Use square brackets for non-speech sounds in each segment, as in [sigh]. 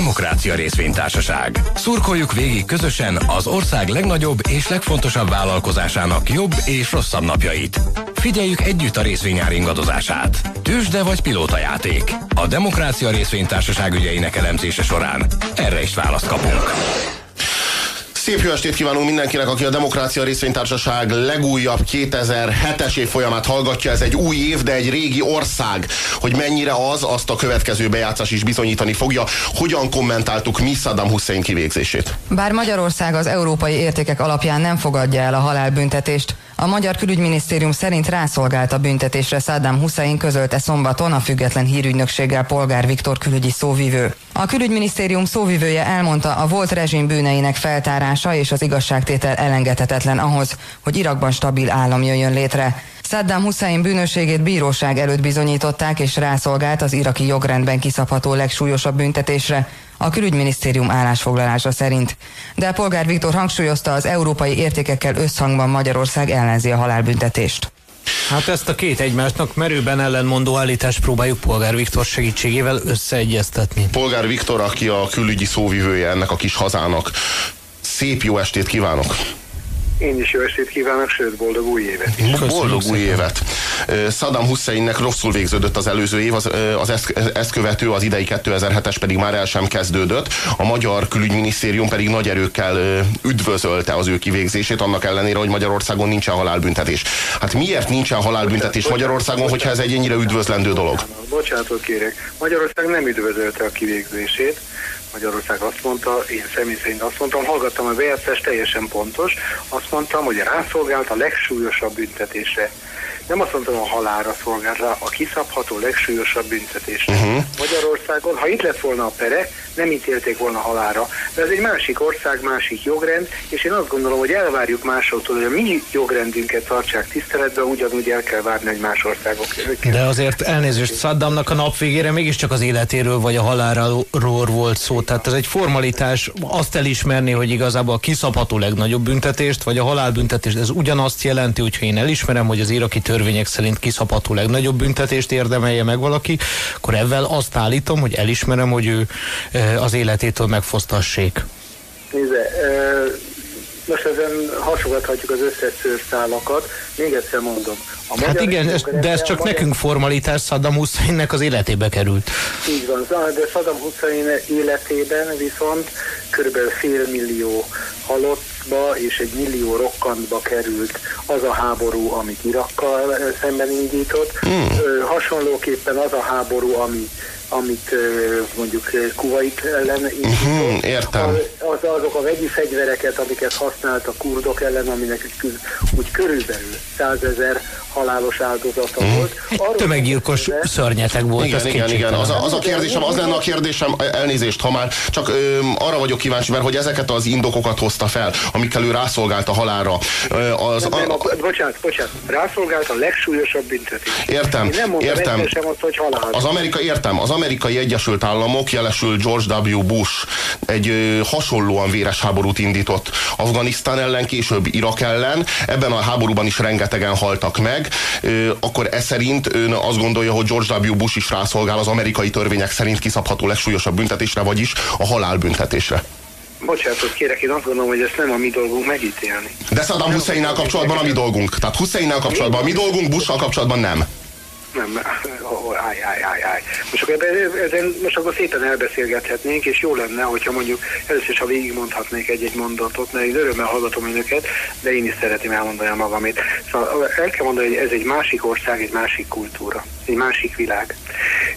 Demokrácia Részvénytársaság. Szurkoljuk végig közösen az ország legnagyobb és legfontosabb vállalkozásának jobb és rosszabb napjait. Figyeljük együtt a részvényár ingadozását. Tősde vagy játék. A Demokrácia Részvénytársaság ügyeinek elemzése során erre is választ kapunk. Szép jó estét kívánunk mindenkinek, aki a Demokrácia Részvénytársaság legújabb 2007-es év folyamát hallgatja. Ez egy új év, de egy régi ország. Hogy mennyire az, azt a következő bejátszás is bizonyítani fogja. Hogyan kommentáltuk mi Saddam Hussein kivégzését? Bár Magyarország az európai értékek alapján nem fogadja el a halálbüntetést, a Magyar Külügyminisztérium szerint rászolgált a büntetésre Saddam Hussein közölte szombaton a független hírügynökséggel polgár Viktor külügyi szóvivő. A külügyminisztérium szóvivője elmondta, a volt rezsim bűneinek feltárása és az igazságtétel elengedhetetlen ahhoz, hogy Irakban stabil állam jöjjön létre. Saddam Hussein bűnösségét bíróság előtt bizonyították, és rászolgált az iraki jogrendben kiszabható legsúlyosabb büntetésre, a külügyminisztérium állásfoglalása szerint. De a polgár Viktor hangsúlyozta, az európai értékekkel összhangban Magyarország ellenzi a halálbüntetést. Hát ezt a két egymásnak merőben ellenmondó állítást próbáljuk Polgár Viktor segítségével összeegyeztetni. Polgár Viktor, aki a külügyi szóvivője ennek a kis hazának. Szép jó estét kívánok! Én is jó estét kívánok, sőt boldog új évet is. Boldog új évet. Saddam Husseinnek rosszul végződött az előző év, az, az ezt, ezt követő, az idei 2007-es pedig már el sem kezdődött. A magyar külügyminisztérium pedig nagy erőkkel üdvözölte az ő kivégzését, annak ellenére, hogy Magyarországon nincsen halálbüntetés. Hát miért nincsen halálbüntetés Magyarországon, hogyha ez egy ennyire üdvözlendő dolog? Bocsánatot kérek. Magyarország nem üdvözölte a kivégzését. Magyarország azt mondta, én személy szerint azt mondtam, hallgattam a bejátszást, teljesen pontos, azt mondtam, hogy rászolgált a legsúlyosabb büntetésre nem azt mondtam, a halára szolgál rá, a kiszabható legsúlyosabb büntetés. Uh-huh. Magyarországon, ha itt lett volna a pere, nem ítélték volna halára. De ez egy másik ország, másik jogrend, és én azt gondolom, hogy elvárjuk másoktól, hogy a mi jogrendünket tartsák tiszteletben, ugyanúgy el kell várni, hogy más országok. De azért elnézést, Saddamnak a nap végére mégiscsak az életéről vagy a haláról volt szó. Tehát ez egy formalitás, azt elismerni, hogy igazából a kiszabható legnagyobb büntetést, vagy a halálbüntetést, ez ugyanazt jelenti, hogyha én elismerem, hogy az iraki törvények szerint kiszabható legnagyobb büntetést érdemelje meg valaki, akkor ezzel azt állítom, hogy elismerem, hogy ő az életétől megfosztassék. Nézze, most ezen hasogathatjuk az összes szőrszálakat. Még egyszer mondom. A hát igen, ez, de ez csak magyar... nekünk formalitás, Saddam Husseinnek az életébe került. Így van, de Saddam Hussein életében viszont körülbelül fél millió halottba és egy millió rokkantba került az a háború, amit Irakkal szemben indított. Hmm. Hasonlóképpen az a háború, ami amit mondjuk Kuwait ellen uh-huh, értem. Az, azok a vegyi fegyvereket, amiket használt a kurdok ellen, aminek úgy körülbelül százezer halálos áldozata uh-huh. volt. Arról tömeggyilkos de... szörnyetek volt. Igen, igen, igen. Az a, az a kérdésem, az lenne a kérdésem, elnézést, ha már csak ö, arra vagyok kíváncsi, mert hogy ezeket az indokokat hozta fel, amikkel ő rászolgált a halálra. Az, nem, nem, a, a, bocsánat, bocsánat, rászolgált a legsúlyosabb büntetés. Értem, Én nem értem. Sem azt, hogy halál. Az Amerika, értem, az amerikai Egyesült Államok, jelesül George W. Bush egy ö, hasonlóan véres háborút indított Afganisztán ellen, később Irak ellen. Ebben a háborúban is rengetegen haltak meg. Ö, akkor e szerint ön azt gondolja, hogy George W. Bush is rászolgál az amerikai törvények szerint kiszabható legsúlyosabb büntetésre, vagyis a halálbüntetésre. Bocsánatot kérek, én azt gondolom, hogy ezt nem a mi dolgunk megítélni. De Saddam Husseinnel kapcsolatban a mi dolgunk. Tehát Husseinnel kapcsolatban a mi dolgunk, Bussal kapcsolatban nem nem, áj, áj, áj, áj. Most akkor, ezen, most akkor szépen elbeszélgethetnénk, és jó lenne, hogyha mondjuk először is, ha végigmondhatnék egy-egy mondatot, mert én örömmel hallgatom önöket, de én is szeretném elmondani magamét. Szóval el kell mondani, hogy ez egy másik ország, egy másik kultúra, egy másik világ.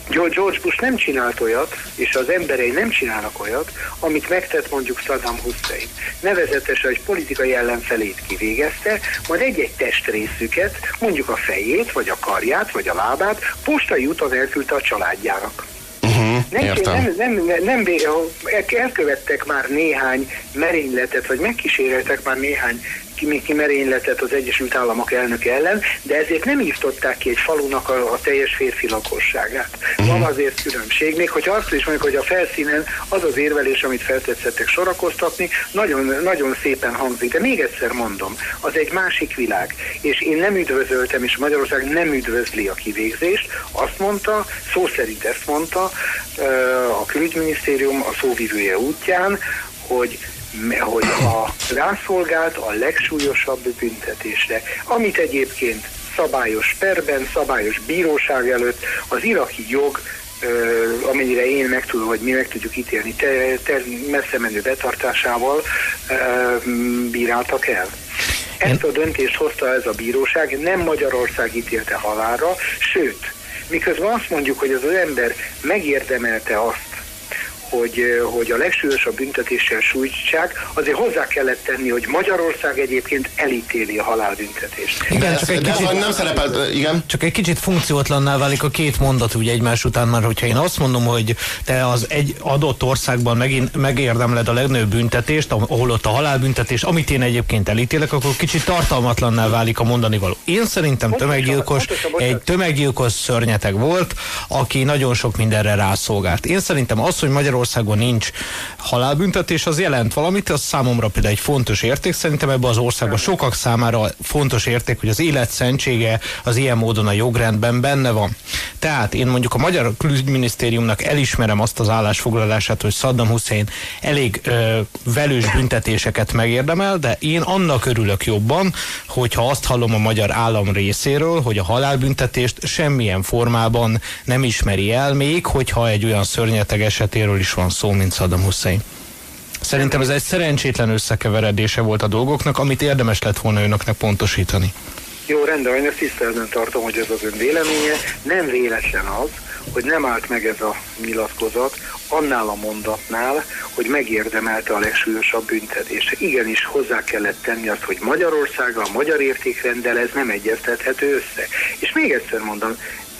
George Bush nem csinált olyat, és az emberei nem csinálnak olyat, amit megtett mondjuk Saddam Hussein. Nevezetesen, hogy politikai ellenfelét kivégezte, majd egy-egy testrészüket, mondjuk a fejét, vagy a karját, vagy a lábát postai úton elküldte a családjának. Nem, nem, nem, nem, nem, elkövettek már néhány merényletet, vagy megkíséreltek már néhány ki merényletet az Egyesült Államok elnöke ellen, de ezért nem írtották ki egy falunak a, a teljes férfi lakosságát. Uh-huh. Van azért különbség, még hogyha azt is mondjuk, hogy a felszínen az az érvelés, amit feltetszettek sorakoztatni, nagyon, nagyon szépen hangzik. De még egyszer mondom, az egy másik világ. És én nem üdvözöltem, és Magyarország nem üdvözli a kivégzést. Azt mondta, szó szerint ezt mondta a külügyminisztérium a szóvivője útján, hogy hogy a rászolgált a legsúlyosabb büntetésre, amit egyébként szabályos perben, szabályos bíróság előtt az iraki jog amennyire én meg tudom, hogy mi meg tudjuk ítélni, te, te messze menő betartásával bíráltak el. Ezt a döntést hozta ez a bíróság, nem Magyarország ítélte halálra, sőt, miközben azt mondjuk, hogy az az ember megérdemelte azt, hogy, hogy a legsúlyosabb büntetéssel sújtsák, azért hozzá kellett tenni, hogy Magyarország egyébként elítéli a halálbüntetést. Igen, csak egy kicsit, nem szerepelt, igen. Csak egy kicsit funkciótlanná válik a két mondat úgy egymás után, mert hogyha én azt mondom, hogy te az egy adott országban megint megérdemled a legnagyobb büntetést, ahol ott a halálbüntetés, amit én egyébként elítélek, akkor kicsit tartalmatlanná válik a mondani való. Én szerintem tömeggyilkos, egy tömeggyilkos szörnyeteg volt, aki nagyon sok mindenre rászolgált. Én szerintem az, hogy Magyarország Magyarországon nincs halálbüntetés, az jelent valamit, az számomra például egy fontos érték. Szerintem ebben az országban sokak számára fontos érték, hogy az élet szentsége az ilyen módon a jogrendben benne van. Tehát én mondjuk a Magyar Külügyminisztériumnak elismerem azt az állásfoglalását, hogy Saddam Hussein elég ö, velős büntetéseket megérdemel, de én annak örülök jobban, hogyha azt hallom a magyar állam részéről, hogy a halálbüntetést semmilyen formában nem ismeri el, még hogyha egy olyan szörnyeteg esetéről is van szó, mint Saddam Hussein. Szerintem ez egy szerencsétlen összekeveredése volt a dolgoknak, amit érdemes lett volna önöknek pontosítani. Jó, rendben, én ezt tiszteletben tartom, hogy ez az ön véleménye. Nem véletlen az, hogy nem állt meg ez a nyilatkozat annál a mondatnál, hogy megérdemelte a legsúlyosabb büntetést. Igenis hozzá kellett tenni azt, hogy Magyarország a magyar értékrendel ez nem egyeztethető össze. És még egyszer mondom,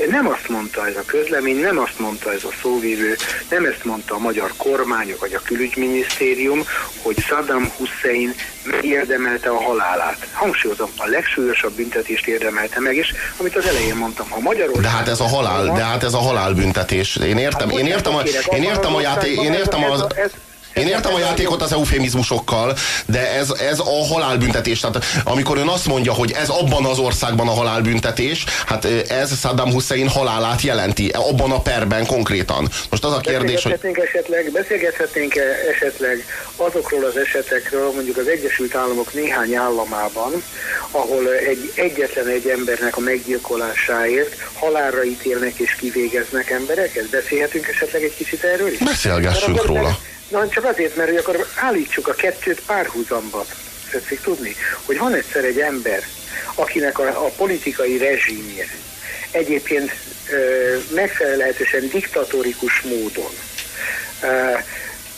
nem azt mondta ez a közlemény, nem azt mondta ez a szóvívő, nem ezt mondta a magyar kormány vagy a külügyminisztérium, hogy Saddam Hussein érdemelte a halálát. Hangsúlyozom, a legsúlyosabb büntetést érdemelte meg, és amit az elején mondtam, ha Magyarország... De hát ez a halál, de hát ez a halálbüntetés. Én értem, hát, én értem, a, én értem a játék, én értem az... Ez, én értem a játékot az eufémizmusokkal, de ez, ez a halálbüntetés. Tehát amikor ön azt mondja, hogy ez abban az országban a halálbüntetés, hát ez Saddam Hussein halálát jelenti, abban a perben konkrétan. Most az a kérdés, hogy... Esetleg, beszélgethetnénk -e esetleg azokról az esetekről, mondjuk az Egyesült Államok néhány államában, ahol egy egyetlen egy embernek a meggyilkolásáért halálra ítélnek és kivégeznek embereket? Beszélhetünk esetleg egy kicsit erről is? Beszélgessünk róla. Na, csak azért, mert hogy akkor állítsuk a kettőt párhuzamba. Tetszik tudni, hogy van egyszer egy ember, akinek a, a politikai rezsimje egyébként ö, megfelelhetősen diktatórikus módon ö,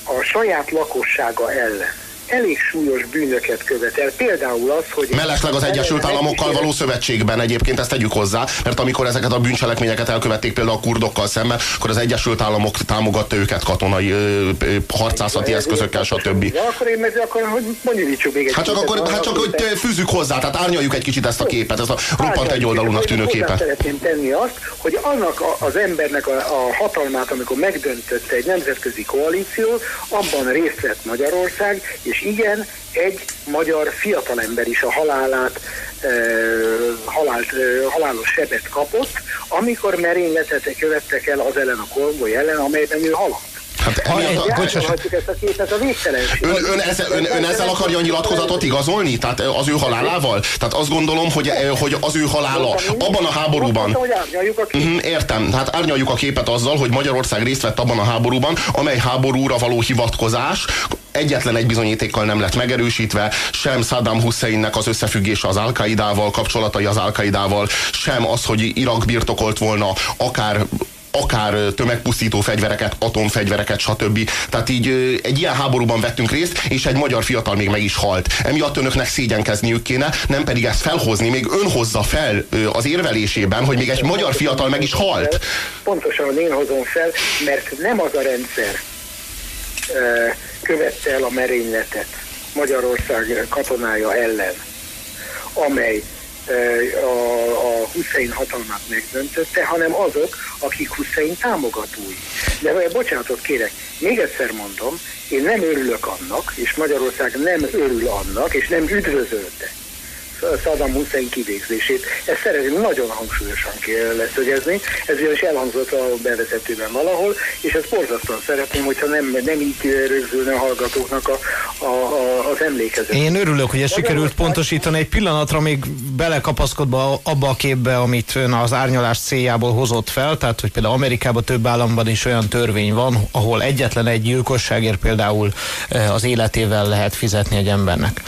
a saját lakossága ellen elég súlyos bűnöket követel. Például az, hogy... Mellesleg az Egyesült Államokkal való szövetségben egyébként ezt tegyük hozzá, mert amikor ezeket a bűncselekményeket elkövették például a kurdokkal szemben, akkor az Egyesült Államok támogatta őket katonai ö, ö, harcászati eszközökkel, stb. De akkor én meg akkor, hogy mondjuk még egy Hát csak akkor, hát csak hogy fűzzük hozzá, tehát árnyaljuk egy kicsit ezt a képet, ezt a roppant egyoldalúnak tűnő képet. Szeretném tenni azt, hogy annak az embernek a, a hatalmát, amikor megdöntötte egy nemzetközi koalíció, abban részt vett Magyarország, és és igen, egy magyar fiatalember is a halálát, e, halált, e, halálos sebet kapott, amikor merényletet követtek el az ellen a konvoj ellen, amelyben ő halott. Hát emiatt, ezt a képet a ön, ön, ezzel, ön, ön ezzel akarja a nyilatkozatot igazolni? Tehát az ő halálával? Tehát azt gondolom, hogy, hogy az ő halála abban a háborúban... Uh-huh, értem. Hát árnyaljuk a képet azzal, hogy Magyarország részt vett abban a háborúban, amely háborúra való hivatkozás egyetlen egy bizonyítékkal nem lett megerősítve, sem Saddam Husseinnek az összefüggése az al kapcsolatai az al sem az, hogy Irak birtokolt volna akár akár tömegpusztító fegyvereket, atomfegyvereket, stb. Tehát így egy ilyen háborúban vettünk részt, és egy magyar fiatal még meg is halt. Emiatt önöknek szégyenkezniük kéne, nem pedig ezt felhozni, még ön hozza fel az érvelésében, hogy még egy magyar fiatal meg is halt. Pontosan én hozom fel, mert nem az a rendszer követte el a merényletet Magyarország katonája ellen, amely a, a Hussein hatalmát megdöntötte, hanem azok, akik Hussein támogatói. De bocsánatot kérek, még egyszer mondom, én nem örülök annak, és Magyarország nem örül annak, és nem üdvözölte Saddam Hussein kivégzését. Ezt szeretném nagyon hangsúlyosan leszögezni, ez is elhangzott a bevezetőben valahol, és ezt borzasztóan szeretném, hogyha nem, nem így rögzülne a hallgatóknak a, a, a, az emlékezet. Én örülök, hogy ezt sikerült pontosítani. Egy pillanatra még belekapaszkodva abba a képbe, amit ön az árnyalás céljából hozott fel, tehát hogy például Amerikában több államban is olyan törvény van, ahol egyetlen egy gyilkosságért például eh, az életével lehet fizetni egy embernek.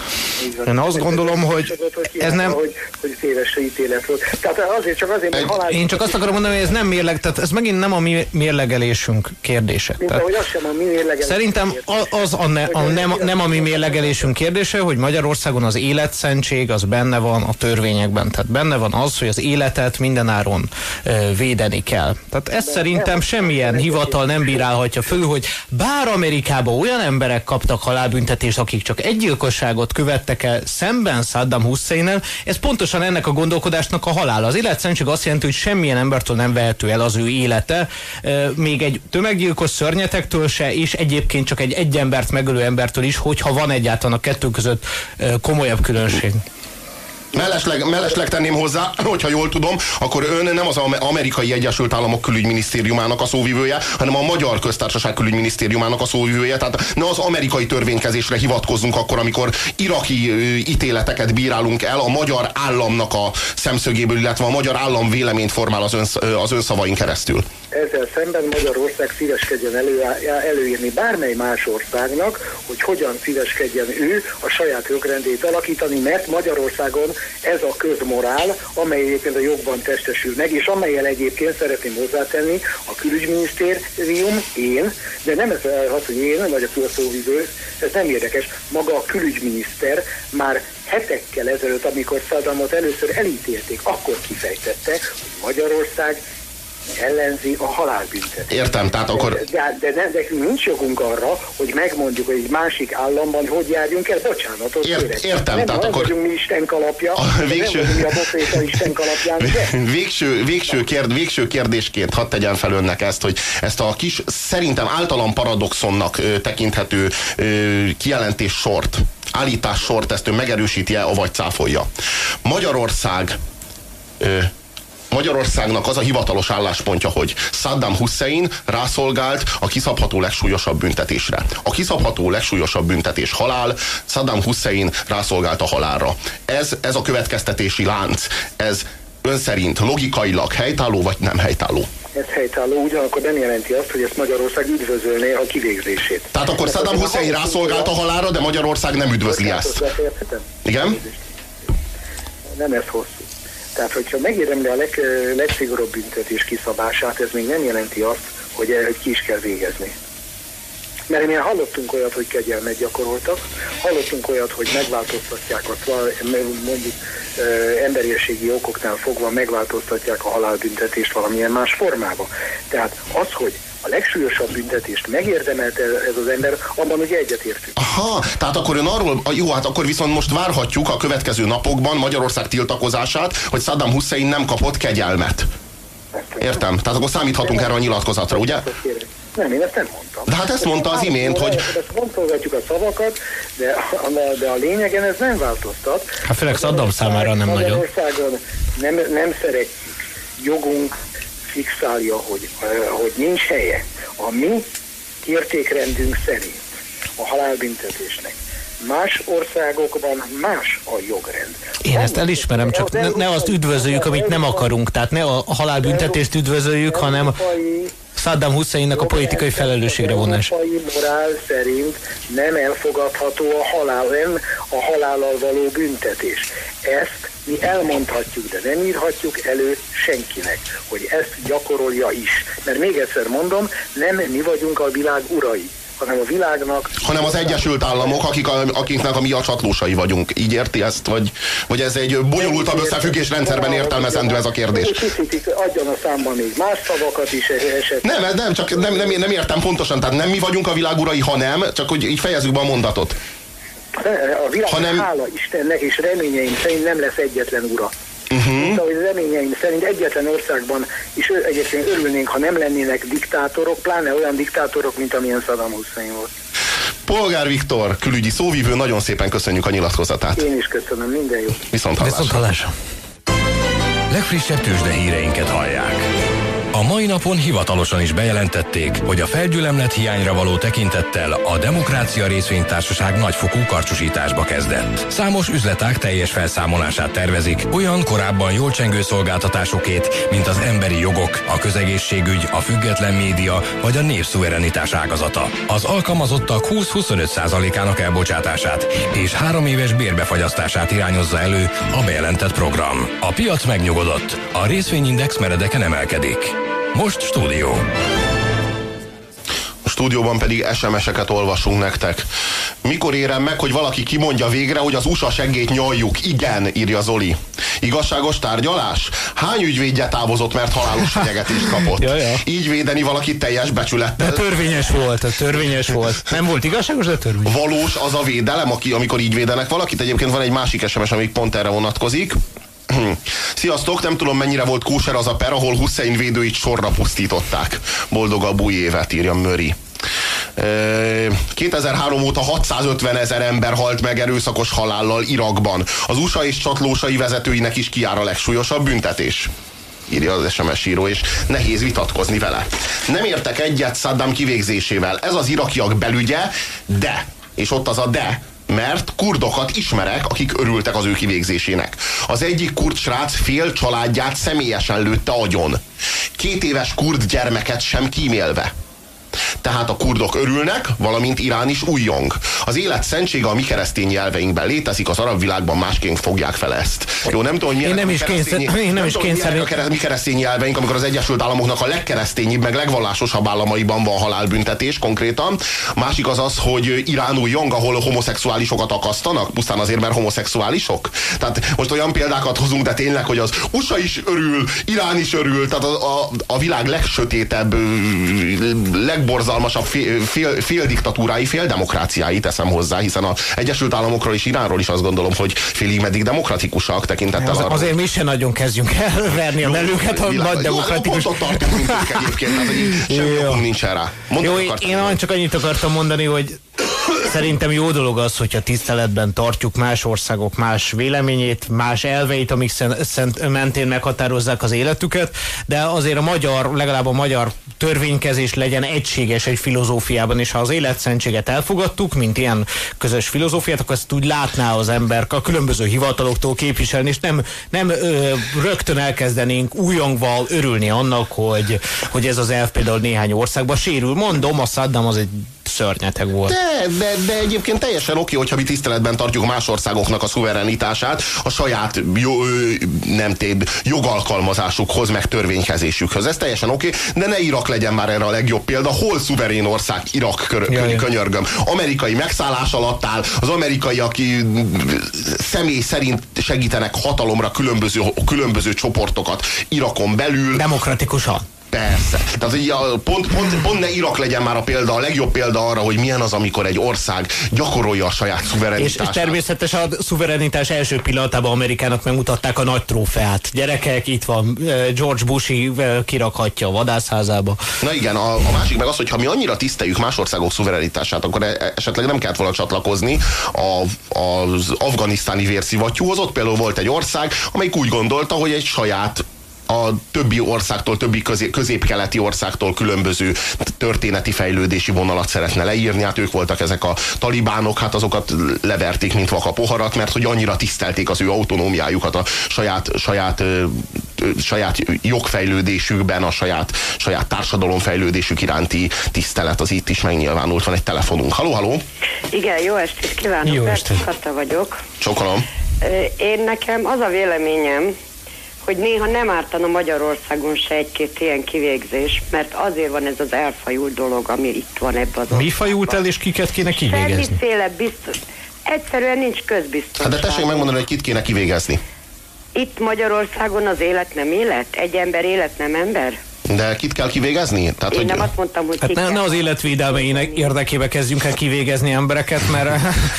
Én azt gondolom, hogy ez nem... Hogy, hogy téves ítélet volt. Tehát azért csak azért, mert halál... Én csak azt akarom mondani, hogy ez nem mérleg, tehát ez megint nem a mi mérlegelésünk kérdése. Mint tehát, az sem a mi mérlegelésünk Szerintem az a, ne, a nem, nem a mi mérlegelésünk kérdése, hogy Magyarországon az életszentség az benne van a törvényekben. Tehát benne van az, hogy az életet mindenáron védeni kell. Tehát ezt szerintem semmilyen hivatal nem bírálhatja föl, hogy bár Amerikában olyan emberek kaptak halálbüntetést, akik csak egy gyilkosságot követtek el szemben Saddam Hussein Hussein-el. Ez pontosan ennek a gondolkodásnak a halál. Az életszentség azt jelenti, hogy semmilyen embertől nem vehető el az ő élete, még egy tömeggyilkos szörnyetektől se, és egyébként csak egy egy embert megölő embertől is, hogyha van egyáltalán a kettő között komolyabb különbség. Mellesleg, mellesleg tenném hozzá, hogyha jól tudom, akkor ön nem az amerikai Egyesült Államok külügyminisztériumának a szóvivője, hanem a Magyar Köztársaság külügyminisztériumának a szóvivője. Tehát ne az amerikai törvénykezésre hivatkozzunk akkor, amikor iraki ítéleteket bírálunk el a magyar államnak a szemszögéből, illetve a magyar állam véleményt formál az, ön, az önszavain keresztül ezzel szemben Magyarország szíveskedjen elő, előírni bármely más országnak, hogy hogyan szíveskedjen ő a saját jogrendét alakítani, mert Magyarországon ez a közmorál, amely egyébként a jogban testesül meg, és amelyel egyébként szeretném hozzátenni a külügyminisztérium, én, de nem ez az, hogy én vagy a külszóvivő, ez nem érdekes, maga a külügyminiszter már hetekkel ezelőtt, amikor Saddamot először elítélték, akkor kifejtette, hogy Magyarország ellenzi a halálbüntetést. Értem, tehát akkor... De, de, de nekünk nincs jogunk arra, hogy megmondjuk, hogy egy másik államban hogy járjunk el, bocsánatot Ért. Értem, nem, tehát nem akkor... vagyunk mi Isten kalapja, a végső... nem a Isten kalapján, de... [laughs] végső, végső, kérd, végső kérdésként hadd tegyen fel önnek ezt, hogy ezt a kis, szerintem általam paradoxonnak ö, tekinthető ö, kijelentés sort, állítás sort, ezt ő megerősíti-e, vagy cáfolja. Magyarország ö, Magyarországnak az a hivatalos álláspontja, hogy Saddam Hussein rászolgált a kiszabható legsúlyosabb büntetésre. A kiszabható legsúlyosabb büntetés halál, Saddam Hussein rászolgált a halálra. Ez, ez a következtetési lánc, ez ön szerint logikailag helytálló vagy nem helytálló? ez helytálló, ugyanakkor nem jelenti azt, hogy ezt Magyarország üdvözölné a kivégzését. Tehát akkor Saddam Hussein rászolgált a halálra, de Magyarország nem üdvözli ezt. Igen? Nem ez hosszú. Tehát, hogyha megérdemli a leg, legszigorúbb büntetés kiszabását, ez még nem jelenti azt, hogy, hogy ki is kell végezni. Mert mi hallottunk olyat, hogy kegyelmet gyakoroltak, hallottunk olyat, hogy megváltoztatják azt, mondjuk emberiességi okoknál fogva megváltoztatják a halálbüntetést valamilyen más formába. Tehát az, hogy a legsúlyosabb büntetést megérdemelte ez az ember, abban ugye egyetértünk. Aha, tehát akkor ön arról, jó, hát akkor viszont most várhatjuk a következő napokban Magyarország tiltakozását, hogy Saddam Hussein nem kapott kegyelmet. Értem, tehát akkor számíthatunk erre a nyilatkozatra, ugye? Nem, én ezt nem mondtam. De hát ezt mondta az imént, hogy... Ezt fontolgatjuk a szavakat, de a, de a lényegen ez nem változtat. Hát főleg Saddam számára nem nagyon. Magyarországon nem, nem szeretjük. Jogunk fixálja, hogy, hogy nincs helye a mi értékrendünk szerint a halálbüntetésnek. Más országokban más a jogrend. Én ezt elismerem, csak ne, ne azt üdvözöljük, amit nem akarunk. Tehát ne a halálbüntetést üdvözöljük, hanem Saddam Husseinnak a politikai felelősségre vonás. A morál szerint nem elfogadható a halál, nem a halállal való büntetés. Ezt mi elmondhatjuk, de nem írhatjuk elő senkinek, hogy ezt gyakorolja is. Mert még egyszer mondom, nem mi vagyunk a világ urai hanem a világnak. Hanem az Egyesült Államok, akik a, akiknek a mi a csatlósai vagyunk. Így érti ezt? Vagy, vagy ez egy bonyolultabb összefüggés rendszerben értelmezendő ez a kérdés? Adjon a számban még más szavakat is esetleg. Nem, nem, csak nem, nem, nem értem pontosan. Tehát nem mi vagyunk a világ urai, hanem, csak hogy így fejezzük be a mondatot. A világ Hanem- hála Istennek és reményeim szerint nem lesz egyetlen ura. Uh-huh. Mint ahogy reményeim szerint egyetlen országban is egyébként örülnénk, ha nem lennének diktátorok, pláne olyan diktátorok, mint amilyen Saddam Hussein volt. Polgár Viktor, külügyi szóvívő, nagyon szépen köszönjük a nyilatkozatát. Én is köszönöm, minden jó. Viszont Viszont hallásra. hallásra. Legfrissebb tőzsde híreinket hallják. A mai napon hivatalosan is bejelentették, hogy a felgyülemlet hiányra való tekintettel a Demokrácia Részvénytársaság nagyfokú karcsúsításba kezdett. Számos üzletág teljes felszámolását tervezik, olyan korábban jól csengő szolgáltatásokét, mint az emberi jogok, a közegészségügy, a független média vagy a népszuverenitás ágazata. Az alkalmazottak 20-25%-ának elbocsátását és három éves bérbefagyasztását irányozza elő a bejelentett program. A piac megnyugodott, a részvényindex meredeken emelkedik. Most stúdió. A stúdióban pedig SMS-eket olvasunk nektek. Mikor érem meg, hogy valaki kimondja végre, hogy az USA seggét nyaljuk? Igen, írja Zoli. Igazságos tárgyalás? Hány ügyvédje távozott, mert halálos fenyegetést kapott? [laughs] Ja, ja. Így védeni valakit teljes De becsülettel. törvényes volt, a törvényes volt. Nem volt igazságos, de törvényes. Valós az a védelem, aki, amikor így védenek valakit. Egyébként van egy másik SMS, ami pont erre vonatkozik. [clears throat] Sziasztok, nem tudom mennyire volt kóser az a per, ahol Hussein védőit sorra pusztították. Boldogabb új évet, írja Möri. Ö, 2003 óta 650 ezer ember halt meg erőszakos halállal Irakban. Az USA és csatlósai vezetőinek is kiár a legsúlyosabb büntetés írja az SMS író, és nehéz vitatkozni vele. Nem értek egyet Saddam kivégzésével. Ez az irakiak belügye, de, és ott az a de, mert kurdokat ismerek, akik örültek az ő kivégzésének. Az egyik kurd srác fél családját személyesen lőtte agyon. Két éves kurd gyermeket sem kímélve. Tehát a kurdok örülnek, valamint Irán is újjong. Az élet szentsége a mi keresztény nyelveinkben létezik, az arab világban másként fogják fel ezt. Jó, nem tudom, hogy milyenek Én nem is kényszer- én nem is hogy milyenek kényszer- a mi keresztény nyelveink, amikor az Egyesült Államoknak a legkeresztényibb, meg legvallásosabb államaiban van halálbüntetés konkrétan. Másik az az, hogy Irán újjong, ahol homoszexuálisokat akasztanak, pusztán azért, mert homoszexuálisok. Tehát most olyan példákat hozunk, de tényleg, hogy az USA is örül, Irán is örül, tehát a, a, a világ legsötétebb, ö, legborzalmasabb fél, fél, fél diktatúrái, fél demokráciái teszem hozzá, hiszen az Egyesült Államokról és Iránról is azt gondolom, hogy félig meddig demokratikusak tekintettel Az, arra. azért mi se nagyon kezdjünk el verni a belünket a nagy demokratikus... Jó, tartunk, mint egyébként, tehát hogy semmi Jó. én, én csak annyit akartam mondani, hogy szerintem jó dolog az, hogyha tiszteletben tartjuk más országok más véleményét, más elveit, amik szent, szent, mentén meghatározzák az életüket, de azért a magyar, legalább a magyar törvénykezés legyen egységes egy filozófiában, és ha az életszentséget elfogadtuk, mint ilyen közös filozófiát, akkor ezt úgy látná az ember a különböző hivataloktól képviselni, és nem, nem ö, rögtön elkezdenénk újongval örülni annak, hogy, hogy ez az elv például néhány országban sérül. Mondom, a Saddam az egy szörnyeteg volt. De, de, de egyébként teljesen oké, hogyha mi tiszteletben tartjuk más országoknak a szuverenitását a saját jó, nem téd, jogalkalmazásukhoz, meg törvénykezésükhöz. Ez teljesen oké, de ne Irak legyen már erre a legjobb példa. Hol szuverén ország Irak kör, ja. könyörgöm? Amerikai megszállás alatt áll, az amerikai, aki személy szerint segítenek hatalomra különböző, különböző csoportokat Irakon belül. Demokratikusan. Persze. Tehát így a, pont, pont, pont ne Irak legyen már a példa, a legjobb példa arra, hogy milyen az, amikor egy ország gyakorolja a saját És, és szuverenitását. természetesen a szuverenitás első pillanatában Amerikának megmutatták a nagy trófeát. Gyerekek, itt van eh, George Bushi eh, kirakhatja a vadászházába. Na igen, a, a másik meg az, hogy ha mi annyira tiszteljük más országok szuverenitását, akkor e- esetleg nem kellett volna csatlakozni a, az afganisztáni vérszivattyúhoz. Ott például volt egy ország, amelyik úgy gondolta, hogy egy saját a többi országtól, többi közé, közép-keleti országtól különböző történeti fejlődési vonalat szeretne leírni. Hát ők voltak ezek a talibánok, hát azokat leverték, mint vaka poharat, mert hogy annyira tisztelték az ő autonómiájukat a saját, saját, saját jogfejlődésükben, a saját, saját társadalomfejlődésük iránti tisztelet az itt is megnyilvánult. Van egy telefonunk. Haló, haló! Igen, jó estét kívánok, Jó estét. Kata vagyok. Csokolom. Én nekem az a véleményem, hogy néha nem ártana Magyarországon se egy-két ilyen kivégzés, mert azért van ez az elfajult dolog, ami itt van ebben az Mi fajult el, és kiket kéne kivégezni? Semmiféle biztos. Egyszerűen nincs közbiztonság. Hát de tessék megmondani, hogy kit kéne kivégezni. Itt Magyarországon az élet nem élet? Egy ember élet nem ember? De kit kell kivégezni? Tehát, Én hogy... nem azt mondtam, hogy hát ne, ne az életvédelmeinek érdekébe kezdjünk el kivégezni embereket, mert,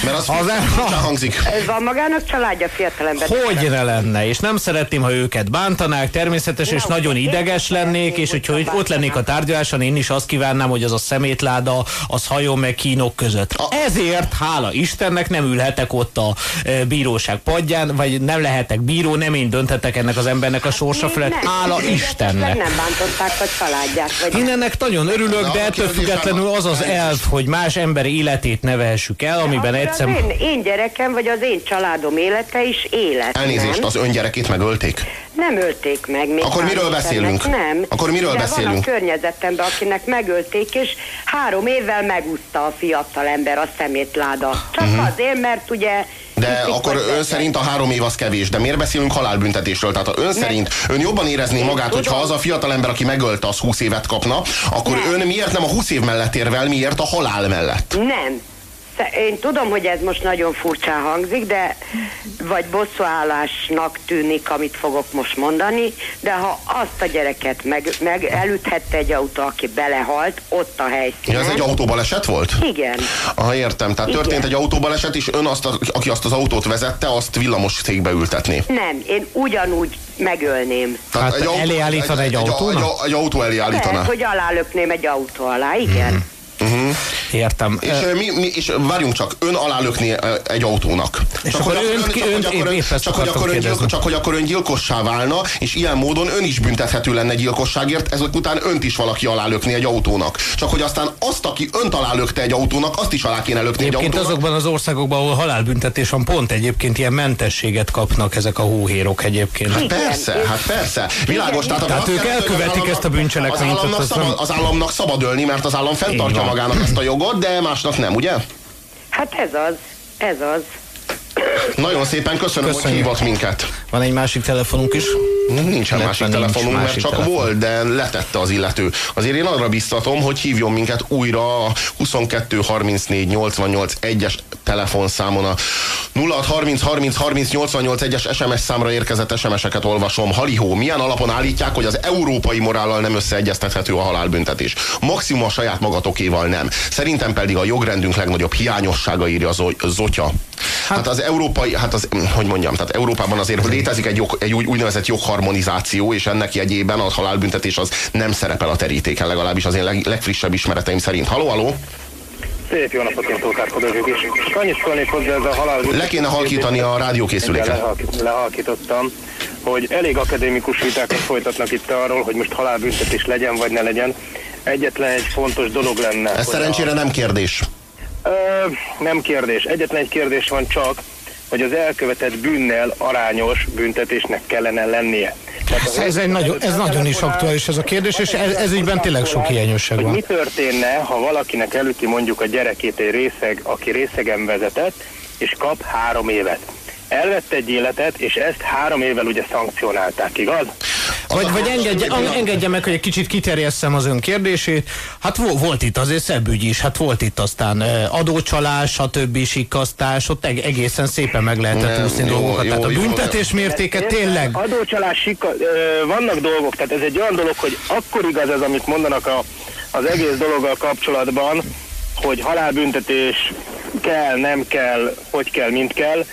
mert az, az el... hangzik. Ez van magának családja fiatalember. Hogy ne lenne, és nem szeretném, ha őket bántanák, természetes, és nagyon ideges lennék, és hogyha hogy ott lennék a tárgyaláson, én is azt kívánnám, hogy az a szemétláda, az hajon meg kínok között. Ezért, hála Istennek, nem ülhetek ott a e, bíróság padján, vagy nem lehetek bíró, nem én dönthetek ennek az embernek a sorsa felett. Hála Istennek. Nem bántották a családját. Vagy én ennek nagyon örülök, de ettől függetlenül az az elv, hogy más ember életét nevehessük el, amiben egyszer... Én, én gyerekem, vagy az én családom élete is élet. Elnézést, nem? az ön gyerekét megölték? Nem ölték meg. Még Akkor miről beszélünk? Nem. Akkor miről De beszélünk? van a környezetemben, akinek megölték, és három évvel megúszta a fiatal ember a szemétláda. Csak uh-huh. azért, mert ugye de akkor ön szerint a három év az kevés, de miért beszélünk halálbüntetésről? Tehát ön szerint ön jobban érezné magát, hogyha az a fiatal ember, aki megölte, az 20 évet kapna, akkor ön miért nem a 20 év mellett érvel, miért a halál mellett? Nem. Én tudom, hogy ez most nagyon furcsán hangzik, de vagy bosszúállásnak tűnik, amit fogok most mondani, de ha azt a gyereket meg, meg elüthette egy autó, aki belehalt, ott a helyszínen. Ja, ez egy autóbaleset volt? Igen. Ah, értem. Tehát Igen. történt egy autóbaleset, és ön, azt a, aki azt az autót vezette, azt villamos székbe ültetné. Nem, én ugyanúgy megölném. Tehát hát egy autó, egy, egy, egy, egy, autó? Egy, egy, egy autó elé állítaná. hogy alálökném egy autó alá, igen. Mm. Uh-huh. Értem. És, uh, mi, mi, és várjunk csak, ön alálökni egy autónak. És csak, akkor ön, csak, hogy akkor ön, gyilkossá válna, és ilyen módon ön is büntethető lenne gyilkosságért, ezek után önt is valaki alálökni egy autónak. Csak hogy aztán azt, aki önt alálökte egy autónak, azt is alá kéne lökni egyébként egy autónak. azokban az országokban, ahol halálbüntetés van, pont egyébként ilyen mentességet kapnak ezek a hóhérok egyébként. Hát persze, hát persze. Világos, tehát, tehát ők elkövetik ezt a bűncselekményt. Az államnak, szabad, az államnak szabad ölni, mert az állam fenntartja magának ezt a jogot de másnak nem, ugye? Hát ez az, ez az. Nagyon szépen köszönöm, Köszönjük. hogy hívott minket. Van egy másik telefonunk is? Nincsen másik nincs telefonunk, másik mert csak telefon. volt, de letette az illető. Azért én arra biztatom, hogy hívjon minket újra a 22 34 88 1-es telefonszámon a 06 30 30 30 88 1-es SMS számra érkezett SMS-eket olvasom. Halihó, milyen alapon állítják, hogy az európai morállal nem összeegyeztethető a halálbüntetés? Maximum a saját magatokéval nem. Szerintem pedig a jogrendünk legnagyobb hiányossága írja Zotya. Hát, hát az európai, hát az, hogy mondjam, tehát Európában azért létezik egy, jog, egy úgynevezett jogharmonizáció, és ennek jegyében a halálbüntetés az nem szerepel a terítéken, legalábbis az én leg, legfrissebb ismereteim szerint. Haló, haló? Szép jó napot, én Tókárkodó is. Csak annyit szólnék hozzá ez a halál... Le kéne halkítani a rádiókészüléket. Lehalkít, lehalkítottam, hogy elég akadémikus vitákat folytatnak itt arról, hogy most halálbüntetés legyen vagy ne legyen. Egyetlen egy fontos dolog lenne. Ez szerencsére a... nem kérdés. Ö, nem kérdés. Egyetlen egy kérdés van csak, hogy az elkövetett bűnnel arányos büntetésnek kellene lennie. Tehát ez, egy nagyon, ez nagyon is aktuális ez a kérdés, és ez, ez ígyben tényleg sok hiányosság van. Mi történne, ha valakinek elüti mondjuk a gyerekét egy részeg, aki részegen vezetett, és kap három évet? elvette egy életet, és ezt három évvel ugye szankcionálták, igaz? Vagy, vagy engedje, engedje meg, hogy egy kicsit kiterjesszem az ön kérdését. Hát volt itt azért szebb ügy is, hát volt itt aztán adócsalás, stb. sikasztás, ott egészen szépen meg lehetett úszni dolgokat. Jó, Tehát a büntetés mértéke tényleg... Adócsalás, sika, vannak dolgok, tehát ez egy olyan dolog, hogy akkor igaz ez, amit mondanak a, az egész dologgal kapcsolatban, hogy halálbüntetés kell, nem kell, hogy kell, mint kell,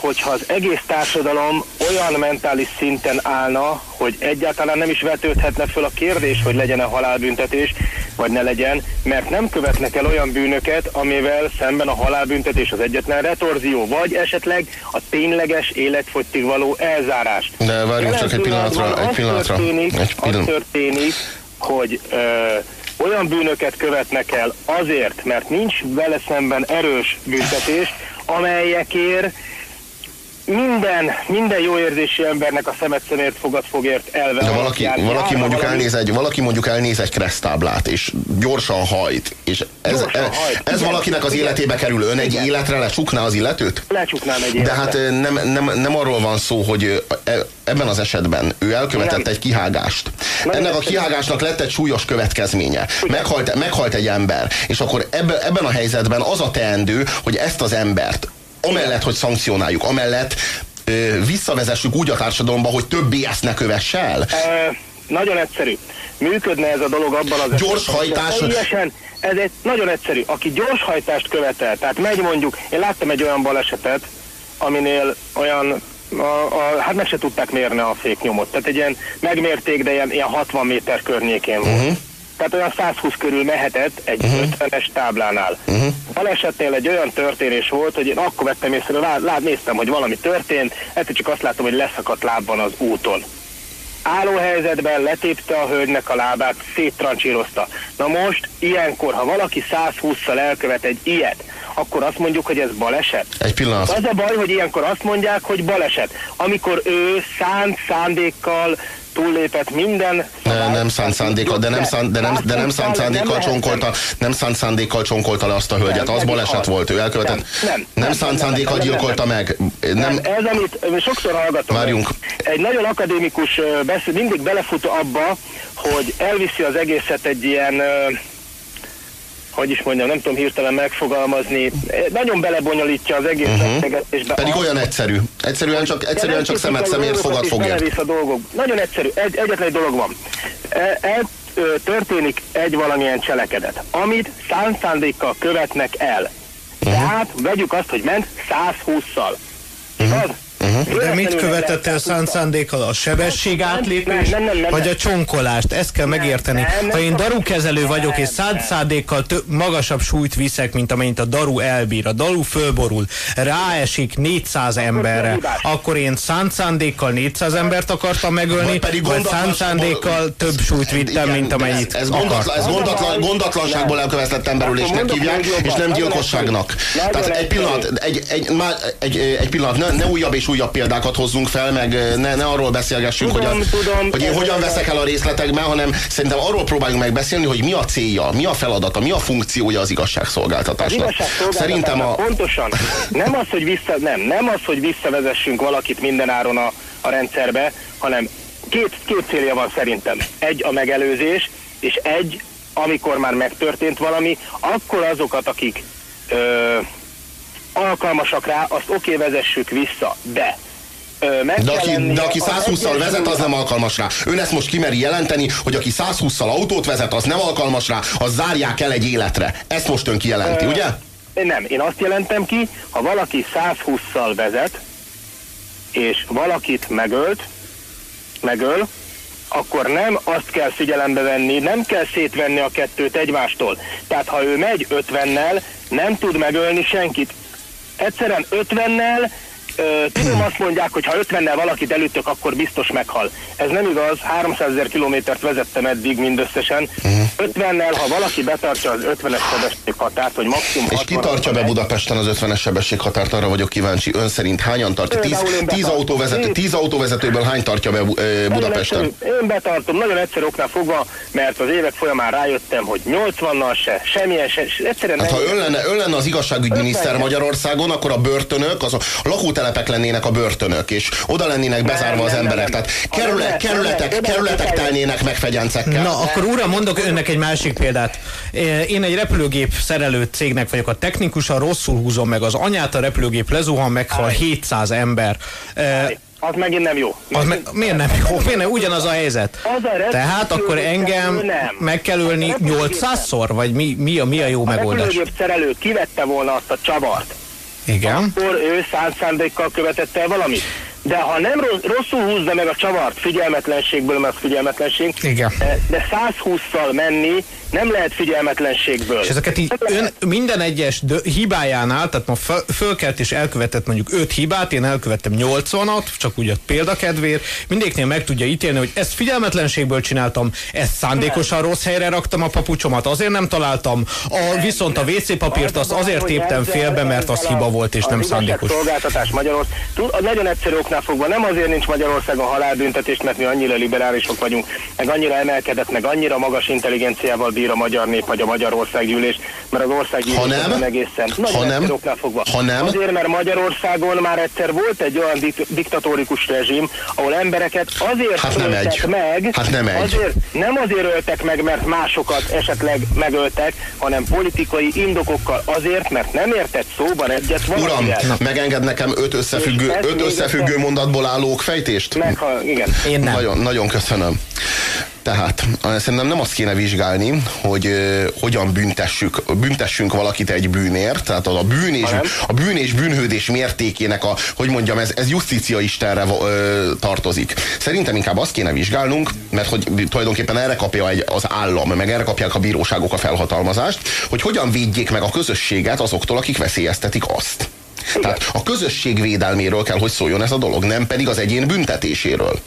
hogyha az egész társadalom olyan mentális szinten állna, hogy egyáltalán nem is vetődhetne föl a kérdés, hogy legyen-e halálbüntetés, vagy ne legyen, mert nem követnek el olyan bűnöket, amivel szemben a halálbüntetés az egyetlen retorzió, vagy esetleg a tényleges életfogytig való elzárás. De várjunk csak egy pillanatra, egy pillanatra. Történik, egy pillanat. Az történik, hogy ö, olyan bűnöket követnek el azért, mert nincs vele szemben erős büntetés, amelyekért minden, minden jó érzési embernek a szemet szemért fogad fogért elve. De valaki, valaki, mondjuk valami... elnéz egy, valaki mondjuk elnéz egy kresztáblát, és gyorsan hajt, és ez, gyorsan ez, hajt. ez igen, valakinek az igen. életébe kerül. Ön egy igen. életre lecsukná az illetőt? Lecsuknám egy életre. De hát nem, nem, nem arról van szó, hogy e, ebben az esetben ő elkövetett nem. egy kihágást. Nem Ennek a kihágásnak lett egy súlyos következménye. Meghalt, meghalt egy ember, és akkor ebben, ebben a helyzetben az a teendő, hogy ezt az embert amellett, hogy szankcionáljuk, amellett ö, visszavezessük úgy a társadalomba, hogy többé ezt ne kövesse el? nagyon egyszerű. Működne ez a dolog abban az... Gyors hajtás. Teljesen, ez egy nagyon egyszerű. Aki gyors hajtást követel, tehát megy mondjuk, én láttam egy olyan balesetet, aminél olyan a, a, hát meg se tudták mérni a féknyomot. Tehát egy ilyen megmérték, de ilyen, ilyen 60 méter környékén volt. Uh-huh. Tehát olyan 120 körül mehetett egy uh-huh. 50-es táblánál. Uh-huh. Balesetnél egy olyan történés volt, hogy én akkor vettem észre, lát, lát, néztem, hogy valami történt, egyszer csak azt láttam, hogy leszakadt lábban az úton álló helyzetben letépte a hölgynek a lábát, széttrancsírozta. Na most, ilyenkor, ha valaki 120-szal elkövet egy ilyet, akkor azt mondjuk, hogy ez baleset. Egy pillanat. Az a baj, hogy ilyenkor azt mondják, hogy baleset. Amikor ő szánt szándékkal túllépett minden... Ne, nem szánt szándékkal, de nem szánt, de nem, de nem szánt szándékkal csonkolta, nem szánt szándékkal csonkolta le azt a hölgyet, az baleset volt, ő elkövetett. Nem, nem, nem szánt szándékkal gyilkolta meg. Nem, ez, amit sokszor hallgatom. Várjunk. Egy nagyon akadémikus beszél, mindig belefut abba, hogy elviszi az egészet egy ilyen hogy is mondjam, nem tudom hirtelen megfogalmazni, nagyon belebonyolítja az egész uh-huh. Pedig olyan egyszerű. Egyszerűen csak, egyszerűen csak szemet szemért fogad fogja. a dolgok. Nagyon egyszerű. Egy, egyetlen egy dolog van. El, el történik egy valamilyen cselekedet, amit szánszándékkal követnek el. Uh-huh. Tehát vegyük azt, hogy ment 120-szal. Igaz? Uh-huh. Uh-huh. De mit követett el szánt szándékkal? A sebesség átlépés, nem, nem, nem, vagy a csonkolást? Ezt kell megérteni. Ha én darukezelő vagyok, és szánt szándékkal több, magasabb súlyt viszek, mint amennyit a daru elbír, a daru fölborul, ráesik 400 emberre, akkor én szánt szándékkal 400 embert akartam megölni, vagy, vagy szánt szándékkal több súlyt vittem, igen, mint amennyit ez, ez, gondatlan, ez gondatlan, gondatlanságból elkövetett emberülésnek hívják, és nem gyilkosságnak. Tehát egy pillanat, egy, egy, egy, egy pillanat, ne, ne újabb és újabb példákat hozzunk fel, meg ne, ne arról beszélgessünk, tudom, hogy, az, tudom, hogy én hogyan veszek el a részletekben, hanem szerintem arról próbáljunk meg beszélni, hogy mi a célja, mi a feladata, mi a funkciója az igazságszolgáltatásnak. Az igazságszolgáltatásnak szerintem a... Pontosan. Nem az, hogy vissza, nem, nem az, hogy visszavezessünk valakit mindenáron a, a rendszerbe, hanem két, két célja van szerintem. Egy a megelőzés, és egy, amikor már megtörtént valami, akkor azokat, akik ö, alkalmasak rá, azt oké, okay, vezessük vissza, de de aki, de aki 120-szal vezet, az nem alkalmas rá. Ön ezt most kimeri jelenteni, hogy aki 120-szal autót vezet, az nem alkalmas rá, az zárják el egy életre. Ezt most ön kijelenti, ugye? Nem, én azt jelentem ki, ha valaki 120-szal vezet, és valakit megölt, megöl, akkor nem azt kell figyelembe venni, nem kell szétvenni a kettőt egymástól. Tehát ha ő megy 50-nel, nem tud megölni senkit egyszerűen 50-nel Tudom, azt mondják, hogy ha 50-nel valakit elütök, akkor biztos meghal. Ez nem igaz, 300 ezer kilométert vezettem eddig mindösszesen. Uh-huh. 50-nel, ha valaki betartja az 50-es sebességhatárt, vagy maximum És ki tartja be Budapesten az 50-es sebességhatárt, arra vagyok kíváncsi. Ön szerint hányan tartja? 10, 10, autóvezető, 10 autóvezetőből hány tartja be Budapesten? Én betartom, nagyon egyszerű oknál fogva, mert az évek folyamán rájöttem, hogy 80-nal se, semmilyen se, egyszerűen hát, ha ön lenne, ön lenne az igazságügyminiszter Magyarországon, akkor a börtönök, az a lakótelep telepek lennének a börtönök, és oda lennének bezárva az emberek. Tehát kerület, kerületek, kerületek telnének meg fegyencekkel. Na, akkor uram, mondok önnek egy másik példát. Én egy repülőgép szerelő cégnek vagyok a technikusa, rosszul húzom meg az anyát, a repülőgép lezuhan, meghal 700 ember. Az megint nem jó. Az me, miért nem jó? Miért nem? Ugyanaz a helyzet. Az a Tehát akkor engem nem. meg kell ölni 800-szor? Vagy mi, mi, a, mi a jó a megoldás? A repülőgép szerelő kivette volna azt a csavart, igen. akkor ő szánt szándékkal követett el valamit. De ha nem rosszul húzza meg a csavart figyelmetlenségből, mert figyelmetlenség, Igen. de 120-szal menni nem lehet figyelmetlenségből. És ezeket így ön minden egyes hibájánál, tehát ma föl, fölkelt és elkövetett mondjuk 5 hibát, én elkövettem 80-at, csak úgy a példakedvér, mindéknél meg tudja ítélni, hogy ezt figyelmetlenségből csináltam, ezt szándékosan rossz helyre raktam a papucsomat, azért nem találtam, a, viszont a WC papírt azt azért téptem félbe, mert az hiba volt és nem szándékos. Szolgáltatás Magyarország. Nagyon egyszerű oknál fogva, nem azért nincs Magyarországon halálbüntetés, mert mi annyira liberálisok vagyunk, meg annyira emelkedett, meg annyira magas intelligenciával bír a magyar nép, vagy a Magyarországgyűlés, mert az országgyűlés ha nem, egészen nagyon ha nem, fogva. Ha nem, azért, mert Magyarországon már egyszer volt egy olyan dik diktatórikus rezsim, ahol embereket azért hát nem öltek egy. meg, hát nem, egy. Azért, nem azért öltek meg, mert másokat esetleg megöltek, hanem politikai indokokkal azért, mert nem értett szóban egyet valakivel. Uram, megenged nekem öt összefüggő, öt összefüggő mondatból álló fejtést? Meg, ha, igen. Én nem. Nagyon, nagyon köszönöm. Tehát szerintem nem azt kéne vizsgálni, hogy uh, hogyan büntessük, büntessünk valakit egy bűnért, tehát a bűn és, a bűn és bűnhődés mértékének a, hogy mondjam, ez, ez justícia istenre uh, tartozik. Szerintem inkább azt kéne vizsgálnunk, mert hogy tulajdonképpen erre kapja egy, az állam, meg erre kapják a bíróságok a felhatalmazást, hogy hogyan védjék meg a közösséget azoktól, akik veszélyeztetik azt. Igen. Tehát a közösség védelméről kell, hogy szóljon ez a dolog, nem pedig az egyén büntetéséről.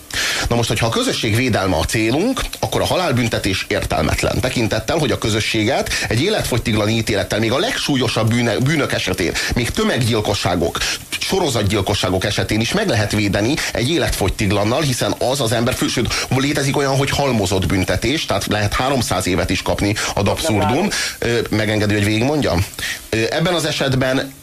Na most, hogyha a közösség védelme a célunk, akkor a halálbüntetés értelmetlen. Tekintettel, hogy a közösséget egy életfogytiglan ítélettel, még a legsúlyosabb bűne, bűnök esetén, még tömeggyilkosságok, sorozatgyilkosságok esetén is meg lehet védeni egy életfogytiglannal, hiszen az az ember, sőt, létezik olyan, hogy halmozott büntetés, tehát lehet 300 évet is kapni ad abszurdum. Megengedő, hogy végigmondjam? Ebben az esetben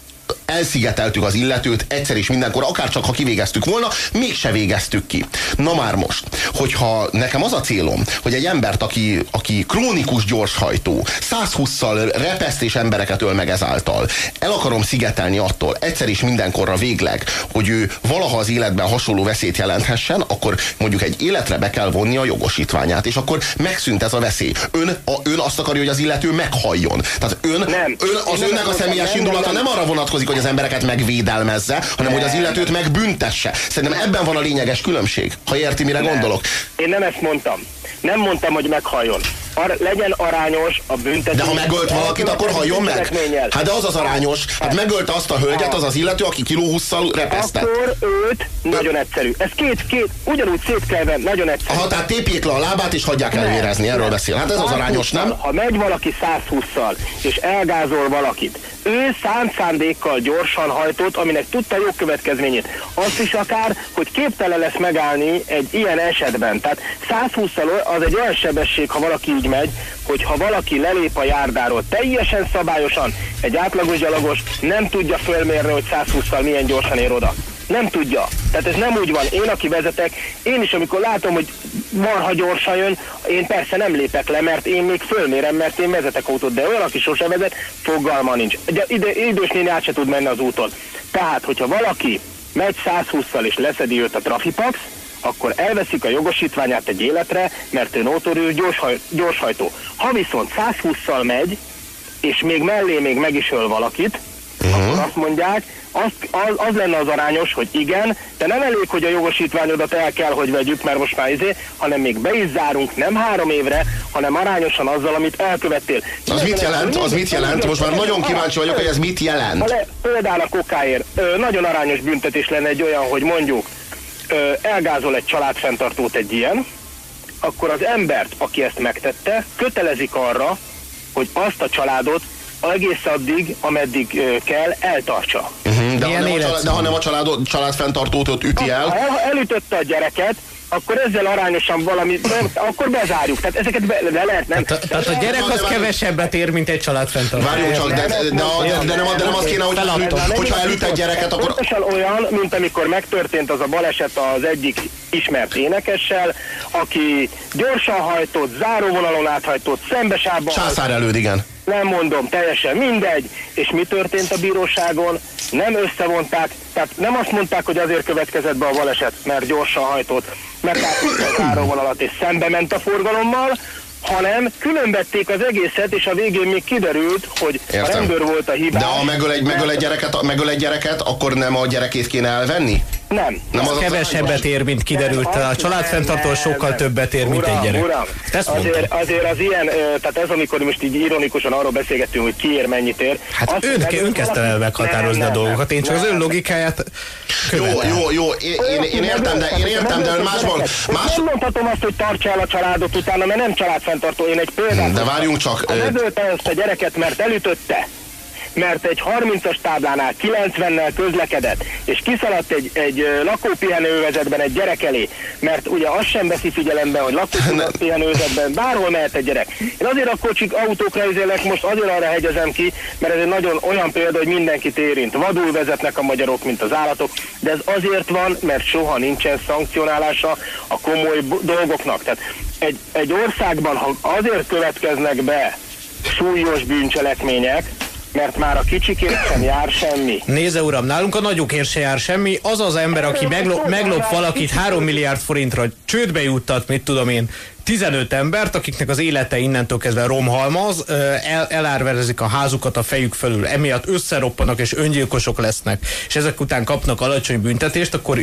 elszigeteltük az illetőt egyszer is mindenkor, akár csak ha kivégeztük volna, mégse végeztük ki. Na már most, hogyha nekem az a célom, hogy egy embert, aki, aki krónikus gyorshajtó, 120-szal repeszt és embereket öl meg ezáltal, el akarom szigetelni attól, egyszer is mindenkorra végleg, hogy ő valaha az életben hasonló veszélyt jelenthessen, akkor mondjuk egy életre be kell vonni a jogosítványát, és akkor megszűnt ez a veszély. Ön, a, ön azt akarja, hogy az illető meghalljon. Tehát ön, nem. ön az önnek a személyes indulata nem arra vonatkozik, hogy az embereket megvédelmezze, hanem hogy az illetőt megbüntesse. Szerintem ebben van a lényeges különbség, ha érti, mire nem. gondolok. Én nem ezt mondtam. Nem mondtam, hogy meghalljon ar, legyen arányos a büntetés. De ha megölt valakit, akkor halljon meg. Hát de az az arányos. Hát megölte azt a hölgyet, az az illető, aki kilóhusszal repesztett. Akkor őt, nagyon egyszerű. Ez két, két, ugyanúgy szétkelve, nagyon egyszerű. Ha tehát tépjék le a lábát, és hagyják elvérezni, erről beszél. Hát ez az arányos, nem? Ha megy valaki 120-szal, és elgázol valakit, ő szánt szándékkal gyorsan hajtott, aminek tudta jó következményét. Azt is akár, hogy képtelen lesz megállni egy ilyen esetben. Tehát 120-szal az egy olyan sebesség, ha valaki így megy, hogy ha valaki lelép a járdáról teljesen szabályosan, egy átlagos gyalogos nem tudja fölmérni, hogy 120-szal milyen gyorsan ér oda. Nem tudja. Tehát ez nem úgy van. Én, aki vezetek, én is, amikor látom, hogy marha gyorsan jön, én persze nem lépek le, mert én még fölmérem, mert én vezetek autót, de olyan, aki sose vezet, fogalma nincs. Ugye ide, idős néni át se tud menni az úton. Tehát, hogyha valaki megy 120-szal és leszedi őt a trafipax, akkor elveszik a jogosítványát egy életre, mert ő notorius gyorshaj, gyorshajtó. Ha viszont 120-szal megy, és még mellé még meg is öl valakit, uh-huh. akkor azt mondják, az, az, az lenne az arányos, hogy igen, de nem elég, hogy a jogosítványodat el kell, hogy vegyük, mert most már izé, hanem még be is zárunk nem három évre, hanem arányosan azzal, amit elkövettél. Az mit jelent? Az mit jelent? Most már nagyon kíváncsi vagyok, hogy ez mit jelent. Például a kokáért nagyon arányos büntetés lenne egy olyan, hogy mondjuk elgázol egy családfenntartót egy ilyen, akkor az embert, aki ezt megtette, kötelezik arra, hogy azt a családot egész addig, ameddig kell, eltartsa. Uh-huh, de, ha nem a család, de ha nem a család, családfenntartót üti el? Ha elütötte a gyereket, akkor ezzel arányosan valami, nem, akkor bezárjuk. Tehát ezeket be, be lehet, nem? Tehát, tehát a gyerek az kevesebbet ér, mint egy családfenntartó. Várjunk csak, de, de, de, de, de, nem, de nem az kéne, hogy hogyha elüt egy gyereket, akkor... Pontosan olyan, mint amikor megtörtént az a baleset az egyik ismert énekessel, aki gyorsan hajtott, záróvonalon áthajtott, szembesában... Császár előd, igen nem mondom, teljesen mindegy, és mi történt a bíróságon, nem összevonták, tehát nem azt mondták, hogy azért következett be a baleset, mert gyorsan hajtott, mert átvitt a alatt és szembe ment a forgalommal, hanem különbették az egészet, és a végén még kiderült, hogy Értem. a rendőr volt a hibás. De ha megöl egy, megöl, egy gyereket, megöl egy gyereket, akkor nem a gyerekét kéne elvenni? Nem. nem az kevesebbet ér, mint kiderült. Nem, a családfenntartó sokkal nem. többet ér, mint uram, egy gyerek. Uram, azért, azért az ilyen, tehát ez amikor most így ironikusan arról beszélgettünk, hogy ki ér, mennyit ér. Hát azt, ön, ön kezdte el meghatározni a dolgokat, én csak az ön logikáját követem. Jó, jó, jó, én, én, én értem, de én értem, de ön másból... Más... Nem mondhatom azt, hogy tartsa el a családot utána, mert nem családfenntartó. Én egy példát... De várjunk csak... Ha megölte ezt a gyereket, mert elütötte, mert egy 30-as táblánál 90-nel közlekedett, és kiszaladt egy, egy lakópihenővezetben egy gyerek elé, mert ugye azt sem veszi figyelembe, hogy lakópihenővezetben bárhol mehet egy gyerek. Én azért a kocsik autókra izélek, most azért arra hegyezem ki, mert ez egy nagyon olyan példa, hogy mindenkit érint. Vadul vezetnek a magyarok, mint az állatok, de ez azért van, mert soha nincsen szankcionálása a komoly dolgoknak. Tehát egy, egy országban, ha azért következnek be súlyos bűncselekmények, mert már a kicsikért sem jár semmi. Nézze uram, nálunk a nagyokért se jár semmi. Az az ember, aki meglop, meglop valakit 3 milliárd forintra csődbe juttat, mit tudom én, 15 embert, akiknek az élete innentől kezdve romhalmaz, el, elárverezik a házukat a fejük fölül, emiatt összeroppanak és öngyilkosok lesznek, és ezek után kapnak alacsony büntetést, akkor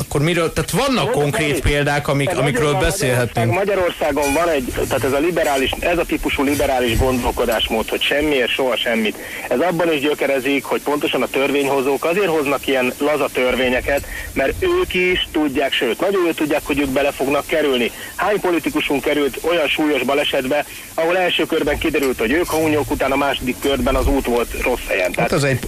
akkor miről, tehát vannak Mondok konkrét példák, amik, amikről beszélhetnénk. Magyarországon van egy, tehát ez a liberális, ez a típusú liberális gondolkodásmód, hogy semmiért, soha semmit. Ez abban is gyökerezik, hogy pontosan a törvényhozók azért hoznak ilyen laza törvényeket, mert ők is tudják, sőt, nagyon jól tudják, hogy ők bele fognak kerülni. Hány politikusunk került olyan súlyos balesetbe, ahol első körben kiderült, hogy ők a hunyók után a második körben az út volt rossz helyen. Hát az egy,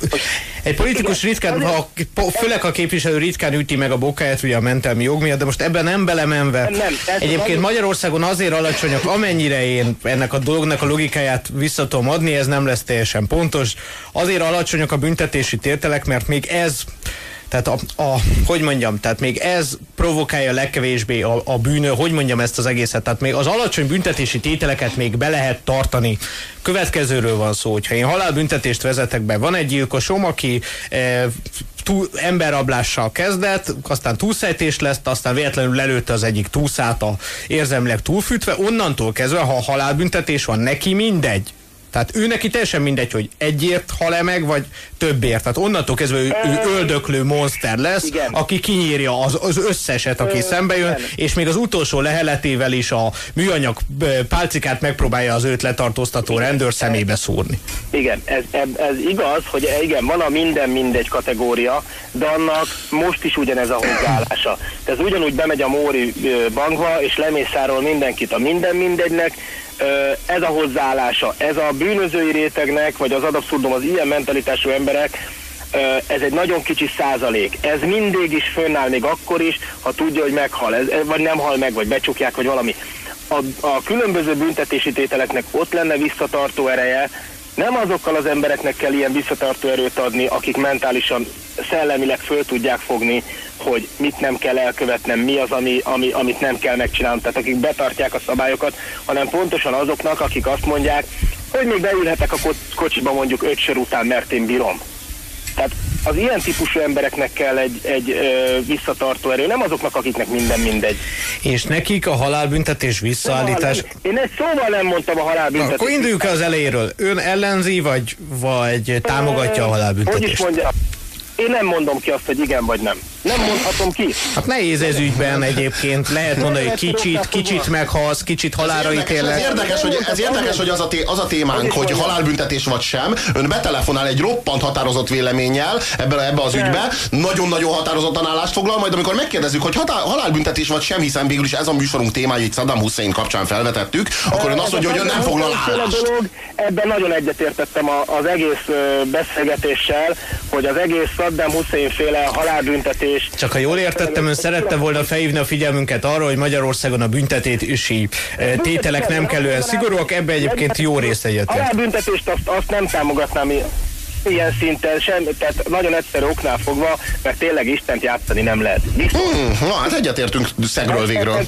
egy politikus ritkán, ha, főleg a képviselő ritkán üti meg a bok munkáját, ugye a mentelmi jog miatt, de most ebben nem belemenve. Nem, Egyébként Magyarországon azért alacsonyak, amennyire én ennek a dolognak a logikáját vissza tudom adni, ez nem lesz teljesen pontos. Azért alacsonyak a büntetési tételek, mert még ez tehát a, a, hogy mondjam, tehát még ez provokálja legkevésbé a, a bűnő, hogy mondjam ezt az egészet, tehát még az alacsony büntetési tételeket még be lehet tartani. Következőről van szó, hogyha én halálbüntetést vezetek be, van egy gyilkosom, aki e, túl, emberrablással kezdett, aztán túlszejtés lesz, aztán véletlenül lelőtte az egyik túszát a érzelmileg túlfűtve, onnantól kezdve, ha halálbüntetés van, neki mindegy tehát ő neki teljesen mindegy, hogy egyért hal-e meg, vagy többért. Tehát onnantól kezdve ő, ő öldöklő monster lesz, Igen. aki kinyírja az, az összeset, aki szembe jön, Igen. és még az utolsó leheletével is a műanyag pálcikát megpróbálja az őt letartóztató Igen. rendőr szemébe szúrni. Igen, ez, ez, ez igaz, hogy igen, van a minden mindegy kategória, de annak most is ugyanez a hozzáállása. Ez ugyanúgy bemegy a Móri bankba, és lemészárol mindenkit a minden mindegynek, ez a hozzáállása, ez a bűnözői rétegnek, vagy az adabszurdum az ilyen mentalitású emberek, ez egy nagyon kicsi százalék. Ez mindig is fönnáll, még akkor is, ha tudja, hogy meghal, ez, vagy nem hal meg, vagy becsukják, vagy valami. A, a különböző büntetési tételeknek ott lenne visszatartó ereje, nem azokkal az embereknek kell ilyen visszatartó erőt adni, akik mentálisan, szellemileg föl tudják fogni, hogy mit nem kell elkövetnem, mi az, ami, ami, amit nem kell megcsinálnom, tehát akik betartják a szabályokat, hanem pontosan azoknak, akik azt mondják, hogy még beülhetek a kocsiba mondjuk öt sor után, mert én bírom. Tehát az ilyen típusú embereknek kell egy, egy ö, visszatartó erő, nem azoknak, akiknek minden mindegy. És nekik a halálbüntetés visszaállítás... Én egy szóval nem mondtam a halálbüntetést. akkor induljuk az elejéről. Ön ellenzi, vagy, vagy támogatja a halálbüntetést? Hogy is mondja, én nem mondom ki azt, hogy igen vagy nem. Nem mondhatom ki. Hát nehéz ez ügyben egyébként. Lehet mondani, hogy kicsit, kicsit meghalsz, kicsit halára ítélek. Ez érdekes, hogy, ez érdekes, hogy az a, té, az a témánk, hogy halálbüntetés vagy sem. Ön betelefonál egy roppant határozott véleménnyel ebbe, ebbe az ügybe, nagyon-nagyon határozottan állást foglal, majd amikor megkérdezzük, hogy határ, halálbüntetés vagy sem, hiszen végül is ez a műsorunk témája, hogy Saddam Hussein kapcsán felvetettük, akkor ön azt mondja, hogy ön nem foglal állást. Ebben nagyon egyetértettem az egész beszélgetéssel, hogy az egész Saddam Hussein féle halálbüntetés. Csak ha jól értettem, ön szerette volna felhívni a figyelmünket arra, hogy Magyarországon a büntetési eh, tételek nem kellően szigorúak, ebbe egyébként jó részt egyetért. A halálbüntetést azt, azt nem támogatnám ilyen szinten sem, tehát nagyon egyszerű oknál fogva, mert tényleg Istent játszani nem lehet. Hmm, na, hát egyetértünk szegről végről.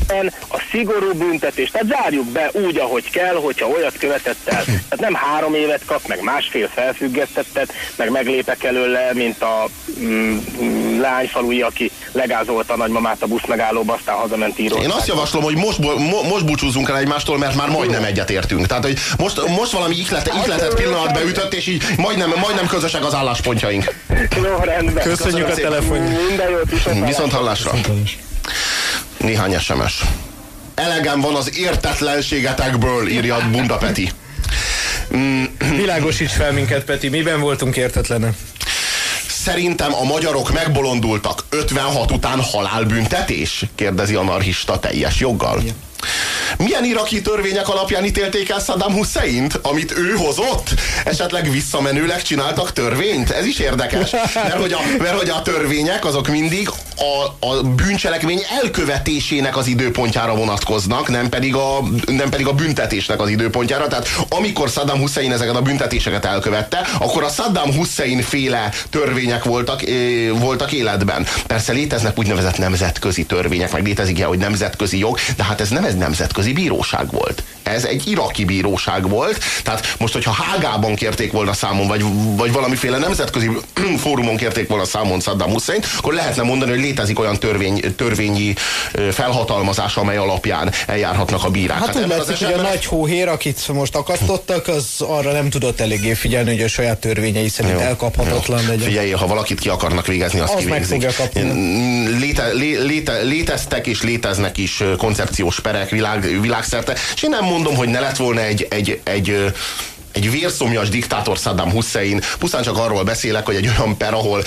A szigorú büntetés, tehát zárjuk be úgy, ahogy kell, hogyha olyat követett el. Tehát nem három évet kap, meg másfél felfüggesztettet, meg meglépek előle, mint a mm, mm, lányfalui, aki legázolta a nagymamát a busz megállóba, aztán hazament író. Én azt javaslom, hogy most, mo, most búcsúzzunk el egymástól, mert már majdnem egyetértünk. Tehát, hogy most, most valami ihlet, ihletet pillanat beütött, és így majdnem, majdnem közösek az álláspontjaink. Jó, rendben. Köszönjük a telefon. Minden jót, viszont, viszont hallásra. Néhány SMS. Elegem van az értetlenségetekből, írja Bunda Peti. Mm. Világosíts fel minket, Peti, miben voltunk értetlenek? Szerintem a magyarok megbolondultak. 56 után halálbüntetés? Kérdezi anarchista teljes joggal. Igen. Milyen iraki törvények alapján ítélték el Saddam Hussein-t, amit ő hozott? Esetleg visszamenőleg csináltak törvényt? Ez is érdekes. Mert hogy a, mert hogy a törvények azok mindig a, a bűncselekmény elkövetésének az időpontjára vonatkoznak, nem pedig, a, nem pedig a büntetésnek az időpontjára. Tehát amikor Saddam Hussein ezeket a büntetéseket elkövette, akkor a Saddam Hussein féle törvények voltak, é, voltak életben. Persze léteznek úgynevezett nemzetközi törvények, meg létezik ilyen, hogy nemzetközi jog, de hát ez nem ez nemzetközi bíróság volt. Ez egy iraki bíróság volt, tehát most, hogyha Hágában kérték volna számon, vagy, vagy valamiféle nemzetközi [clears throat] fórumon kérték volna számon Saddam Hussein, akkor lehetne mondani, hogy létezik olyan törvény, törvényi felhatalmazás, amely alapján eljárhatnak a bírák. Hát, hát úgy látszik, hogy a nagy hóhér, akit most akasztottak, az arra nem tudott eléggé figyelni, hogy a saját törvényei szerint jó, elkaphatatlan jó. legyen. Figyelj, ha valakit ki akarnak végezni, azt, azt kivégzik. meg fogja kapni. Léte, lé, léte, léteztek és léteznek is koncepciós perek világ, világszerte, és én nem mondom, hogy ne lett volna egy, egy, egy egy vérszomjas diktátor Saddam Hussein, pusztán csak arról beszélek, hogy egy olyan per, ahol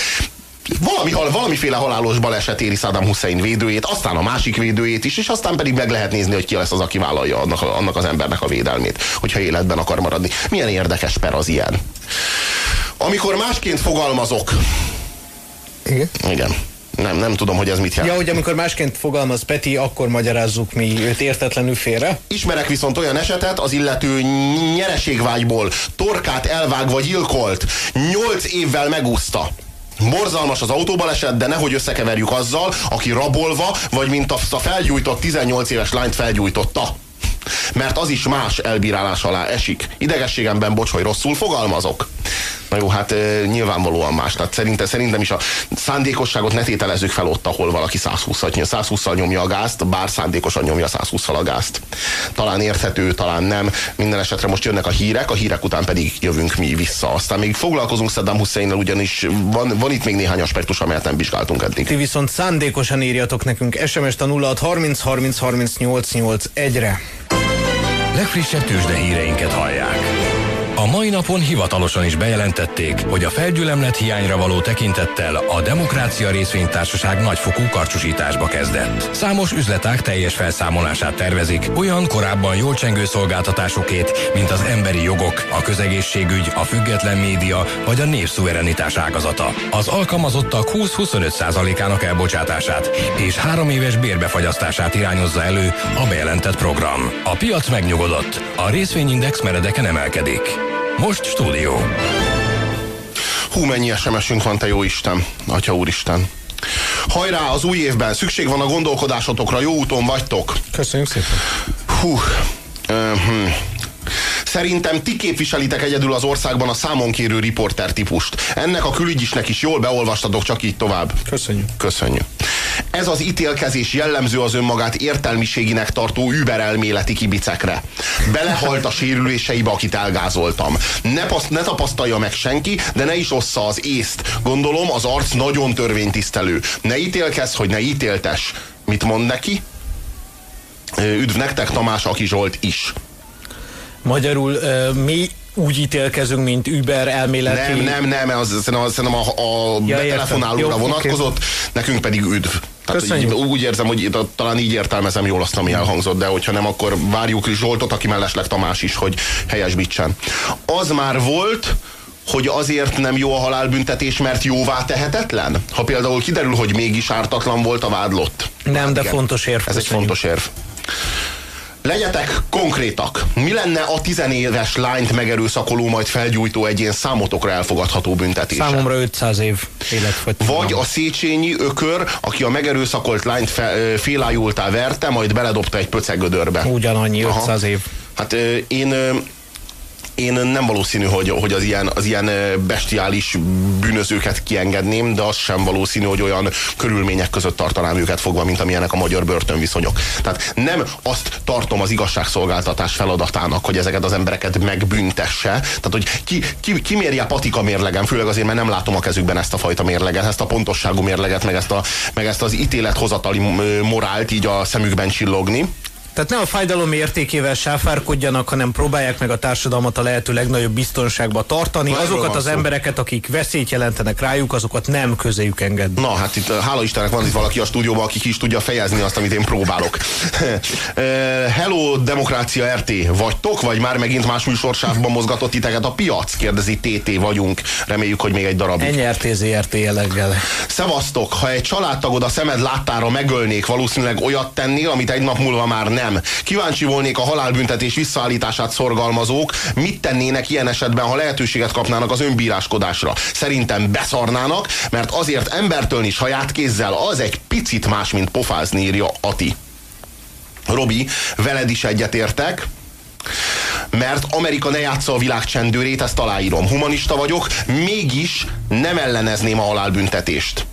valami, valamiféle halálos baleset éri Saddam Hussein védőjét, aztán a másik védőjét is, és aztán pedig meg lehet nézni, hogy ki lesz az, aki vállalja annak, annak az embernek a védelmét, hogyha életben akar maradni. Milyen érdekes per az ilyen. Amikor másként fogalmazok. Igen. Igen. Nem, nem tudom, hogy ez mit jelent. Ja, hogy amikor másként fogalmaz Peti, akkor magyarázzuk mi őt értetlenül félre. Ismerek viszont olyan esetet, az illető nyereségvágyból torkát elvágva gyilkolt, nyolc évvel megúszta. Borzalmas az autóbaleset, de nehogy összekeverjük azzal, aki rabolva, vagy mint a felgyújtott 18 éves lányt felgyújtotta. Mert az is más elbírálás alá esik. Idegességemben bocs, hogy rosszul fogalmazok. Na jó, hát nyilvánvalóan más. Tehát szerintem, szerintem is a szándékosságot ne tételezzük fel ott, ahol valaki 120-al 120 nyomja a gázt, bár szándékosan nyomja 120-al a gázt. Talán érthető, talán nem. Minden esetre most jönnek a hírek, a hírek után pedig jövünk mi vissza. Aztán még foglalkozunk Saddam Husseinnel, ugyanis van, van itt még néhány aspektus, amelyet nem vizsgáltunk eddig. Ti viszont szándékosan írjatok nekünk SMS-t a 06 30 30 38 8 1-re. Legfrissebb tőzsde híreinket hallják. A mai napon hivatalosan is bejelentették, hogy a felgyülemlet hiányra való tekintettel a Demokrácia Részvénytársaság nagyfokú karcsúsításba kezdett. Számos üzletág teljes felszámolását tervezik, olyan korábban jól csengő szolgáltatásokét, mint az emberi jogok, a közegészségügy, a független média vagy a népszuverenitás ágazata. Az alkalmazottak 20-25%-ának elbocsátását és három éves bérbefagyasztását irányozza elő a bejelentett program. A piac megnyugodott, a részvényindex meredeken emelkedik. Most stúdió. Hú, mennyi SMS-ünk van, te jó Isten, Atya Úristen. Hajrá, az új évben szükség van a gondolkodásotokra, jó úton vagytok. Köszönjük szépen. Hú, uh-huh. Szerintem ti képviselitek egyedül az országban a számonkérő riporter típust. Ennek a külügyisnek is jól beolvastatok, csak így tovább. Köszönjük. Köszönjük. Ez az ítélkezés jellemző az önmagát értelmiséginek tartó überelméleti kibicekre. Belehalt a sérüléseibe, akit elgázoltam. Ne, pasz, ne tapasztalja meg senki, de ne is ossza az észt. Gondolom, az arc nagyon törvénytisztelő. Ne ítélkezz, hogy ne ítéltes. Mit mond neki? Üdv nektek, Tamás Aki Zsolt is. Magyarul mi úgy ítélkezünk, mint Uber elméleti... Nem, nem, nem, az szerintem a, a ja, betelefonálóra vonatkozott, okay. nekünk pedig üdv. Tehát úgy, úgy érzem, hogy talán így értelmezem jól azt, ami elhangzott, de hogyha nem, akkor várjuk Zsoltot, aki mellesleg Tamás is, hogy helyesbítsen. Az már volt, hogy azért nem jó a halálbüntetés, mert jóvá tehetetlen? Ha például kiderül, hogy mégis ártatlan volt a vádlott. Nem, hát de igen, fontos érv. Ez egy fontos érv. Legyetek konkrétak. Mi lenne a tizenéves lányt megerőszakoló, majd felgyújtó egyén számotokra elfogadható büntetés? Számomra 500 év életfogytig. Vagy a Széchenyi ökör, aki a megerőszakolt lányt fe, félájultá verte, majd beledobta egy pöcegödörbe. Ugyanannyi, 500 Aha. év. Hát én én nem valószínű, hogy, hogy az, ilyen, az ilyen bestiális bűnözőket kiengedném, de az sem valószínű, hogy olyan körülmények között tartanám őket fogva, mint amilyenek a magyar börtönviszonyok. Tehát nem azt tartom az igazságszolgáltatás feladatának, hogy ezeket az embereket megbüntesse. Tehát, hogy ki, ki, ki mérje patika mérlegen, főleg azért, mert nem látom a kezükben ezt a fajta mérleget, ezt a pontosságú mérleget, meg ezt, a, meg ezt az ítélethozatali morált így a szemükben csillogni. Tehát ne a fájdalom értékével sáfárkodjanak, hanem próbálják meg a társadalmat a lehető legnagyobb biztonságba tartani. Na, Azokat az szó. embereket, akik veszélyt jelentenek rájuk, azokat nem közéjük engedni. Na, hát itt hála Istennek van itt valaki a stúdióban, aki ki is tudja fejezni azt, amit én próbálok. [laughs] Hello, Demokrácia RT, vagytok, vagy már megint más műsorsávban mozgatott titeket a piac? Kérdezi TT vagyunk. Reméljük, hogy még egy darabig. Ennyi RTZRT jelleggel. Szevasztok, ha egy családtagod a szemed láttára megölnék, valószínűleg olyat tennél, amit egy nap múlva már nem nem. Kíváncsi volnék a halálbüntetés visszaállítását szorgalmazók, mit tennének ilyen esetben, ha lehetőséget kapnának az önbíráskodásra. Szerintem beszarnának, mert azért embertől is saját kézzel az egy picit más, mint pofázni, írja Ati. Robi, veled is egyetértek. Mert Amerika ne játsza a világ csendőrét, ezt aláírom. Humanista vagyok, mégis nem ellenezném a halálbüntetést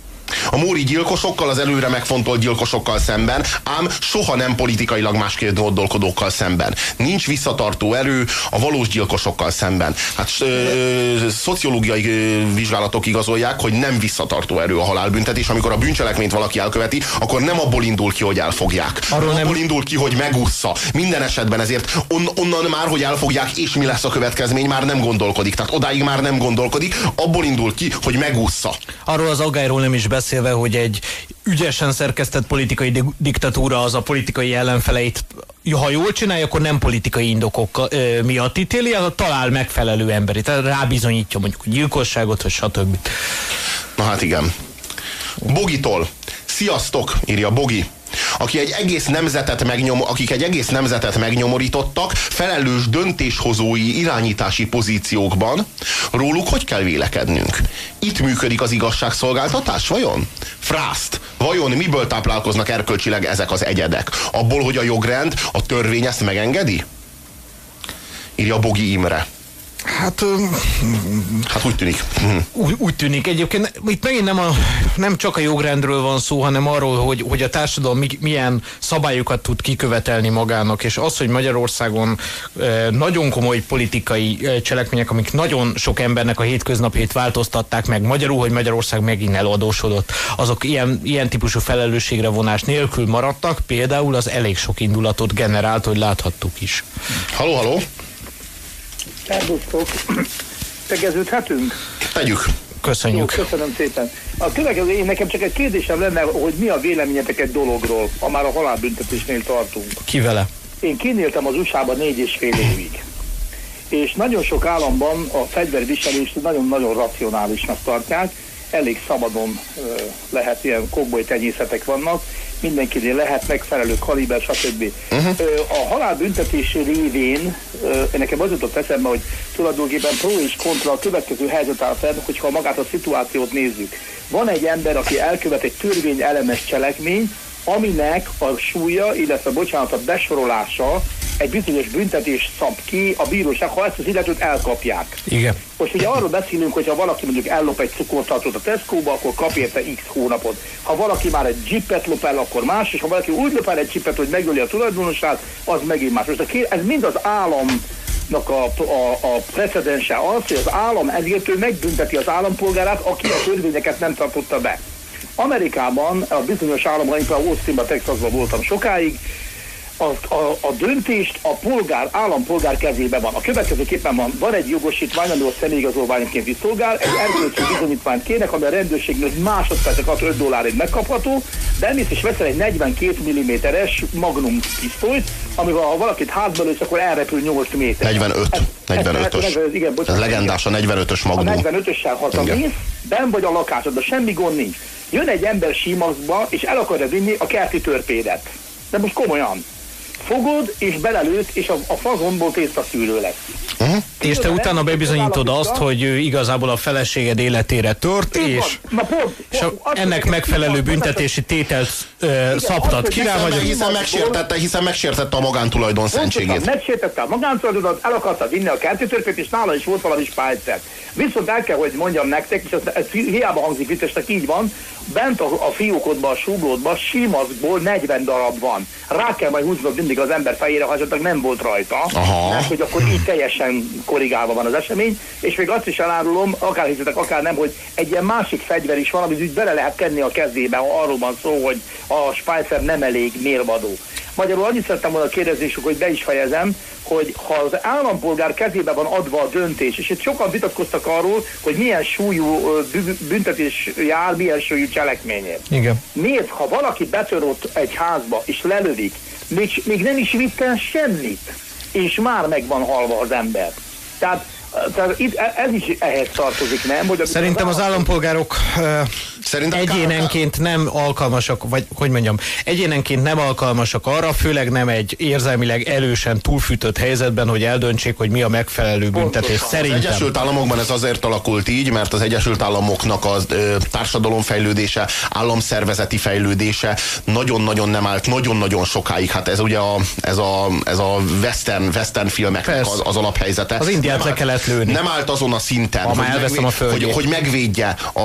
a móri gyilkosokkal, az előre megfontolt gyilkosokkal szemben, ám soha nem politikailag másképp gondolkodókkal szemben. Nincs visszatartó erő a valós gyilkosokkal szemben. Hát ö, szociológiai ö, vizsgálatok igazolják, hogy nem visszatartó erő a halálbüntetés. Amikor a bűncselekményt valaki elköveti, akkor nem abból indul ki, hogy elfogják. Arról nem... Abból indul ki, hogy megúszza. Minden esetben ezért on, onnan már, hogy elfogják, és mi lesz a következmény, már nem gondolkodik. Tehát odáig már nem gondolkodik, abból indul ki, hogy megúszza. Arról az aggályról nem is beszél beszélve, hogy egy ügyesen szerkesztett politikai di diktatúra az a politikai ellenfeleit, ha jól csinálja, akkor nem politikai indokok ö, miatt ítéli, az talál megfelelő emberi, tehát rábizonyítja mondjuk a gyilkosságot, vagy stb. Na hát igen. Bogitól. Sziasztok, írja Bogi aki egy egész nemzetet megnyom, akik egy egész nemzetet megnyomorítottak, felelős döntéshozói irányítási pozíciókban, róluk hogy kell vélekednünk? Itt működik az igazságszolgáltatás, vajon? Frászt, vajon miből táplálkoznak erkölcsileg ezek az egyedek? Abból, hogy a jogrend, a törvény ezt megengedi? Írja Bogi Imre. Hát, hát úgy tűnik. Úgy, úgy tűnik. Egyébként itt megint nem, a, nem csak a jogrendről van szó, hanem arról, hogy, hogy a társadalom mi, milyen szabályokat tud kikövetelni magának, és az, hogy Magyarországon nagyon komoly politikai cselekmények, amik nagyon sok embernek a hétköznapét változtatták meg, magyarul, hogy Magyarország megint eladósodott, azok ilyen, ilyen típusú felelősségre vonás nélkül maradtak, például az elég sok indulatot generált, hogy láthattuk is. Haló, haló! Szervusztok! Tegeződhetünk? Tegyük. Köszönjük. Jó, köszönöm szépen. A következő, én nekem csak egy kérdésem lenne, hogy mi a véleményetek egy dologról, ha már a halálbüntetésnél tartunk. Ki vele? Én kinéltem az USA-ban négy és fél évig. És nagyon sok államban a fegyverviselést nagyon-nagyon racionálisnak tartják, elég szabadon lehet ilyen kobboly tenyészetek vannak, mindenkinél lehet megfelelő kaliber, stb. Uh-huh. A halálbüntetés révén nekem az jutott eszembe, hogy tulajdonképpen pro és kontra a következő helyzet áll fel, hogyha magát a szituációt nézzük. Van egy ember, aki elkövet egy törvény elemes cselekmény, aminek a súlya, illetve bocsánat, a besorolása egy bizonyos büntetés szab ki a bíróság, ha ezt az illetőt elkapják. Igen. Most ugye arról beszélünk, hogy ha valaki mondjuk ellop egy cukortartót a Tesco-ba, akkor kap érte x hónapot. Ha valaki már egy jeepet lop el, akkor más, és ha valaki úgy lop el egy jeepet, hogy megöli a tulajdonosát, az megint más. Most a kér, ez mind az állam a, a, a precedense az, hogy az állam ezért ő megbünteti az állampolgárát, aki a törvényeket nem tartotta be. Amerikában, a bizonyos államban, én Austinban, Texasban voltam sokáig, a, a, a döntést a polgár, állampolgár kezében van. A következőképpen van, van egy jogosítvány, ami a személyigazolványként viszolgál, egy erkölcsi bizonyítványt kérnek, ami a rendőrségnek másodpercek 5 dollárért megkapható, de emész is veszel egy 42 mm-es magnum pisztolyt, amivel ha valakit hátba lősz, akkor elrepül 8 méter. 45. 45-ös. Ez, igen, bocsánat, ez legendás a 45-ös magnum. A 45-össel hazamész, ben vagy a lakásodban, semmi gond nincs. Jön egy ember símaszkba, és el akarja vinni a kerti törpédet. De most komolyan fogod, és belelőtt, és a, a fazonból tésztaszűrő lesz. Uh-huh. És te utána bebizonyítod azt, hogy ő igazából a feleséged életére tört, és, Na, pont, pont, és a, ennek megfelelő büntetési tételt uh, szabtat ki rá, vagy... Hiszen megsértette, hiszen megsértette a magántulajdon szentségét. Megsértette a magántulajdonot, el akarta vinni a kerti törpét, és nála is volt valami spájcer. Viszont el kell, hogy mondjam nektek, és ez, ez hiába hangzik viccesnek, így van, bent a, a fiókodban, a súglódban simaszkból 40 darab van. Rá kell majd húznod mindig az ember fejére, ha esetleg nem volt rajta, Aha. mert hogy akkor így teljesen korrigálva van az esemény, és még azt is elárulom, akár hiszetek, akár nem, hogy egy ilyen másik fegyver is van, amit úgy bele lehet kenni a kezébe, ha arról van szó, hogy a Spicer nem elég mérvadó. Magyarul annyit szerettem volna kérdezni, hogy be is fejezem, hogy ha az állampolgár kezébe van adva a döntés, és itt sokan vitatkoztak arról, hogy milyen súlyú büntetés jár, milyen súlyú cselekményért. Igen. Miért, ha valaki betörött egy házba, és lelövik, még, még nem is vitt el semmit, és már meg van halva az ember. Tehát Tehát itt, e- ez is ehhez tartozik, nem? Hogy Szerintem az állampolgárok Szerintem egyénenként nem alkalmasak, vagy hogy mondjam, egyénenként nem alkalmasak arra, főleg nem egy érzelmileg erősen túlfűtött helyzetben, hogy eldöntsék, hogy mi a megfelelő büntetés. Szerintem. Az Egyesült Államokban ez azért alakult így, mert az Egyesült Államoknak a társadalomfejlődése, államszervezeti fejlődése nagyon-nagyon nem állt, nagyon-nagyon sokáig. Hát ez ugye a, ez a, ez a western, western filmeknek az, az alaphelyzete. Az Indiát le kellett lőni. Nem állt azon a szinten, hogy, megvéd, a hogy, hogy megvédje a,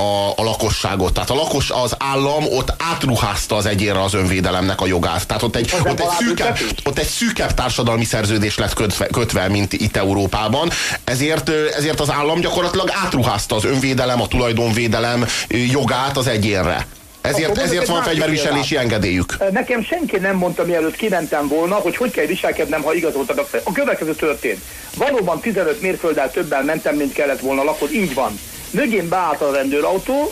a, a lakosságot. Tehát a lakos, az állam ott átruházta az egyénre az önvédelemnek a jogát. Tehát ott egy, ott egy, szűkebb, ott egy szűkebb társadalmi szerződés lett kötve, kötve, mint itt Európában. Ezért, ezért az állam gyakorlatilag átruházta az önvédelem, a tulajdonvédelem jogát az egyénre. Ezért, ezért van fegyverviselési engedélyük. Nekem senki nem mondta, mielőtt kimentem volna, hogy hogy kell viselkednem, ha igazoltad a következő történt. Valóban 15 mérfölddel többel mentem, mint kellett volna lakod, így van. Mögén beállt a rendőrautó,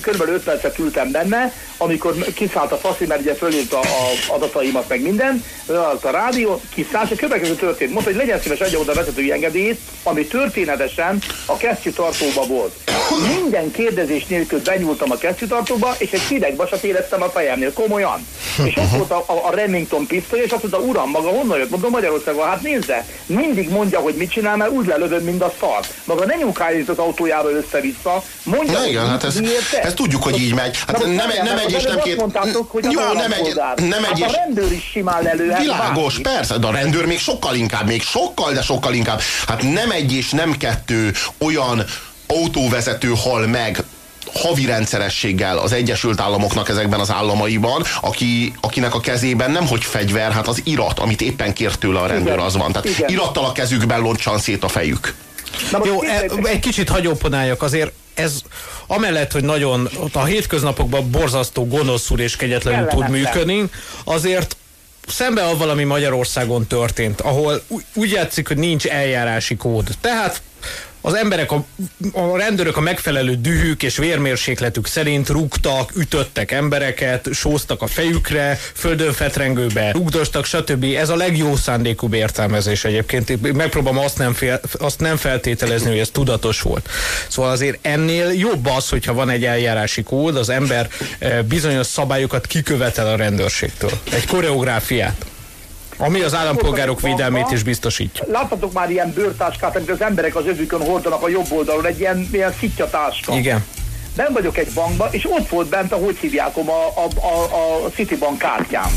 kb. 5 percet ültem benne, amikor kiszállt a faszi, mert ugye fölírta a adataimat, meg minden, leállt a rádió, kiszállt, és a következő történt. Mondta, hogy legyen szíves adja oda vezetői engedélyét, ami történetesen a kesztyűtartóba volt. Minden kérdezés nélkül benyúltam a kesztyűtartóba, és egy hideg vasat éreztem a fejemnél, komolyan. És ott volt a, a, a Remington pisztoly, és azt mondta, uram, maga honnan jött? Mondom, Magyarországon, hát nézze, mindig mondja, hogy mit csinál, mert úgy lelövöm, mint a szar. Maga ne nyugáljuk az autójába össze-vissza, mondja, Na igen, hát ez, ezt tudjuk, hogy így megy. Hát nem, nem, nem egy és nem két... Mondtátok, hogy Jó, nem egy, nem egy hát a rendőr is simán lelőhet. Világos, persze, de a rendőr még sokkal inkább, még sokkal, de sokkal inkább. Hát nem egy és nem kettő olyan autóvezető hal meg havi rendszerességgel az Egyesült Államoknak ezekben az államaiban, aki, akinek a kezében nem hogy fegyver, hát az irat, amit éppen kért tőle a rendőr, az van. Tehát Igen. irattal a kezükben loncsan szét a fejük. Na Jó, e, egy kicsit hagyóponáljak, azért ez amellett, hogy nagyon a hétköznapokban borzasztó gonoszul és kegyetlenül tud működni, azért szembe a valami Magyarországon történt, ahol úgy játszik, hogy nincs eljárási kód. Tehát az emberek, a, a rendőrök a megfelelő dühük és vérmérsékletük szerint rúgtak, ütöttek embereket, sóztak a fejükre, földön fetrengőbe, rugdostak, stb. Ez a legjó szándékú értelmezés egyébként. Megpróbálom azt nem, fél, azt nem feltételezni, hogy ez tudatos volt. Szóval azért ennél jobb az, hogyha van egy eljárási kód, az ember eh, bizonyos szabályokat kikövetel a rendőrségtől. Egy koreográfiát. Ami az állampolgárok védelmét is biztosítja. Láthatok már ilyen bőrtáskát, amit az emberek az övükön hordanak a jobb oldalon, egy ilyen, ilyen táska. Igen. Nem vagyok egy bankban, és ott volt bent, ahogy hívják, a, a, a, a Citibank kártyám.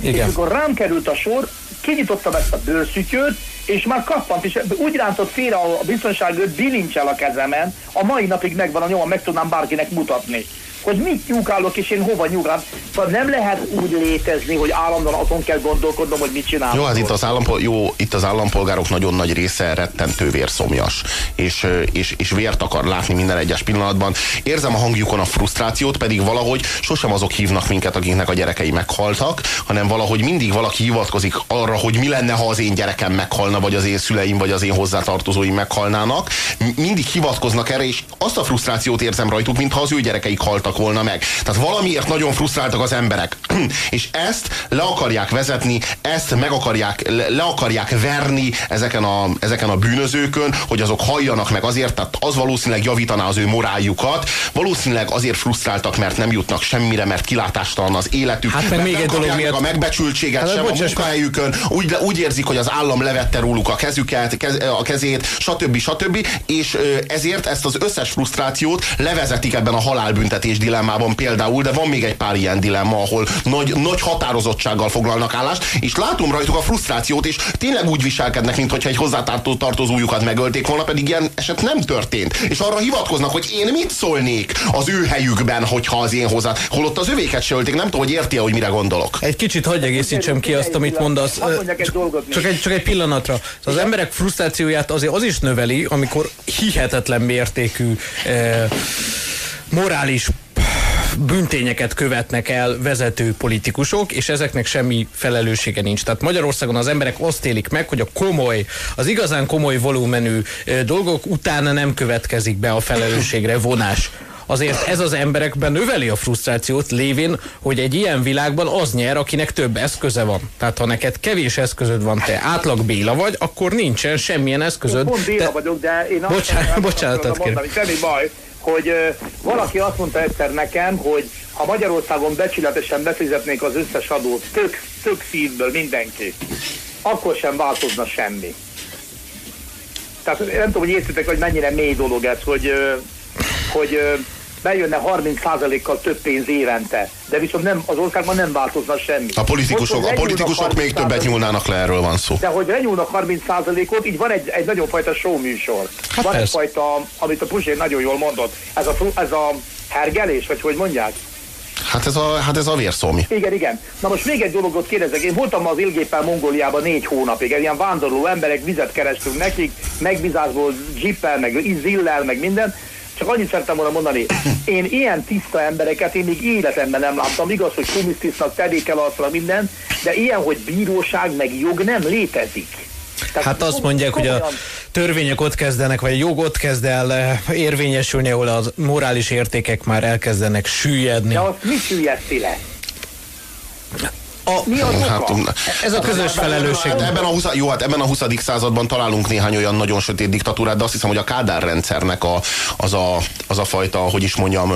Igen. És amikor rám került a sor, kinyitottam ezt a bőrszütyőt, és már kappant, és úgy rántott félre a biztonságőt, bilincsel a kezemen, a mai napig megvan a nyoma, meg tudnám bárkinek mutatni hogy mit nyugálok és én hova nyugálok. Szóval nem lehet úgy létezni, hogy állandóan azon kell gondolkodnom, hogy mit csinálok. Jó, hát itt az, állampol- jó, itt az állampolgárok nagyon nagy része rettentő vérszomjas, és, és, és vért akar látni minden egyes pillanatban. Érzem a hangjukon a frusztrációt, pedig valahogy sosem azok hívnak minket, akiknek a gyerekei meghaltak, hanem valahogy mindig valaki hivatkozik arra, hogy mi lenne, ha az én gyerekem meghalna, vagy az én szüleim, vagy az én hozzátartozóim meghalnának. Mindig hivatkoznak erre, és azt a frusztrációt érzem rajtuk, mintha az ő gyerekeik haltak volna meg. Tehát valamiért nagyon frusztráltak az emberek. [clears throat] És ezt le akarják vezetni, ezt meg akarják, le, le akarják verni ezeken a, ezeken a bűnözőkön, hogy azok halljanak meg azért, tehát az valószínűleg javítaná az ő moráljukat, valószínűleg azért frusztráltak, mert nem jutnak semmire, mert kilátástalan az életük. Hát meg még egy dolog miatt... a megbecsültséget hát, sem a munkahelyükön, úgy, úgy érzik, hogy az állam levette róluk a kezüket, kez, a kezét, stb. stb. És ezért ezt az összes frusztrációt levezetik ebben a halálbüntetés dilemmában például, de van még egy pár ilyen dilemma, ahol nagy, nagy határozottsággal foglalnak állást, és látom rajtuk a frusztrációt, és tényleg úgy viselkednek, mintha egy hozzátartozójukat megölték volna, pedig ilyen eset nem történt. És arra hivatkoznak, hogy én mit szólnék az ő helyükben, hogyha az én hozzá, holott az övéket se ölték, nem tudom, hogy érti -e, hogy mire gondolok. Egy kicsit hagyj egészítsem ki azt, amit mondasz. Csak egy, csak egy pillanatra. Az emberek frusztrációját azért az is növeli, amikor hihetetlen mértékű eh, morális büntényeket követnek el vezető politikusok, és ezeknek semmi felelőssége nincs. Tehát Magyarországon az emberek azt élik meg, hogy a komoly, az igazán komoly volumenű dolgok utána nem következik be a felelősségre vonás azért ez az emberekben növeli a frusztrációt, lévén, hogy egy ilyen világban az nyer, akinek több eszköze van. Tehát ha neked kevés eszközöd van, te átlag Béla vagy, akkor nincsen semmilyen eszközöd. Én pont Béla te... vagyok, de én azt Bocsánat, bocsánatot mondani, semmi baj, hogy valaki azt mondta egyszer nekem, hogy ha Magyarországon becsületesen befizetnék az összes adót, tök, tök szívből mindenki, akkor sem változna semmi. Tehát nem tudom, hogy értitek, hogy mennyire mély dolog ez, hogy, hogy bejönne 30%-kal több pénz évente, de viszont nem, az országban nem változna semmi. A politikusok, Most, a politikusok még többet 30%-ot, nyúlnának le, erről van szó. De hogy lenyúlnak 30%-ot, így van egy, egy nagyon fajta show műsor. Hát van persze. egyfajta, amit a Pusér nagyon jól mondott, ez a, ez a hergelés, vagy hogy mondják? Hát ez a, hát ez a vérszómi. Igen, igen. Na most még egy dologot kérdezek. Én voltam az Ilgéppel Mongóliában négy hónapig. Egy ilyen vándorló emberek, vizet kerestünk nekik, megbízásból zsippel, meg ízillel, meg minden. Csak annyit szerettem volna mondani, én ilyen tiszta embereket én még életemben nem láttam. Igaz, hogy kumisztisznak, tedékel arcra minden, de ilyen, hogy bíróság meg jog nem létezik. Tehát Hát azt mondják, hogy a törvények ott kezdenek, vagy a jog ott kezd el eh, érvényesülni, ahol az morális értékek már elkezdenek süllyedni. De azt mi süllyeszti le? A, Mi az Hát, oka? ez a közös felelősség. Hát ebben a 20, jó, hát ebben a 20. században találunk néhány olyan nagyon sötét diktatúrát, de azt hiszem, hogy a Kádár rendszernek a, az, a, az a fajta, hogy is mondjam,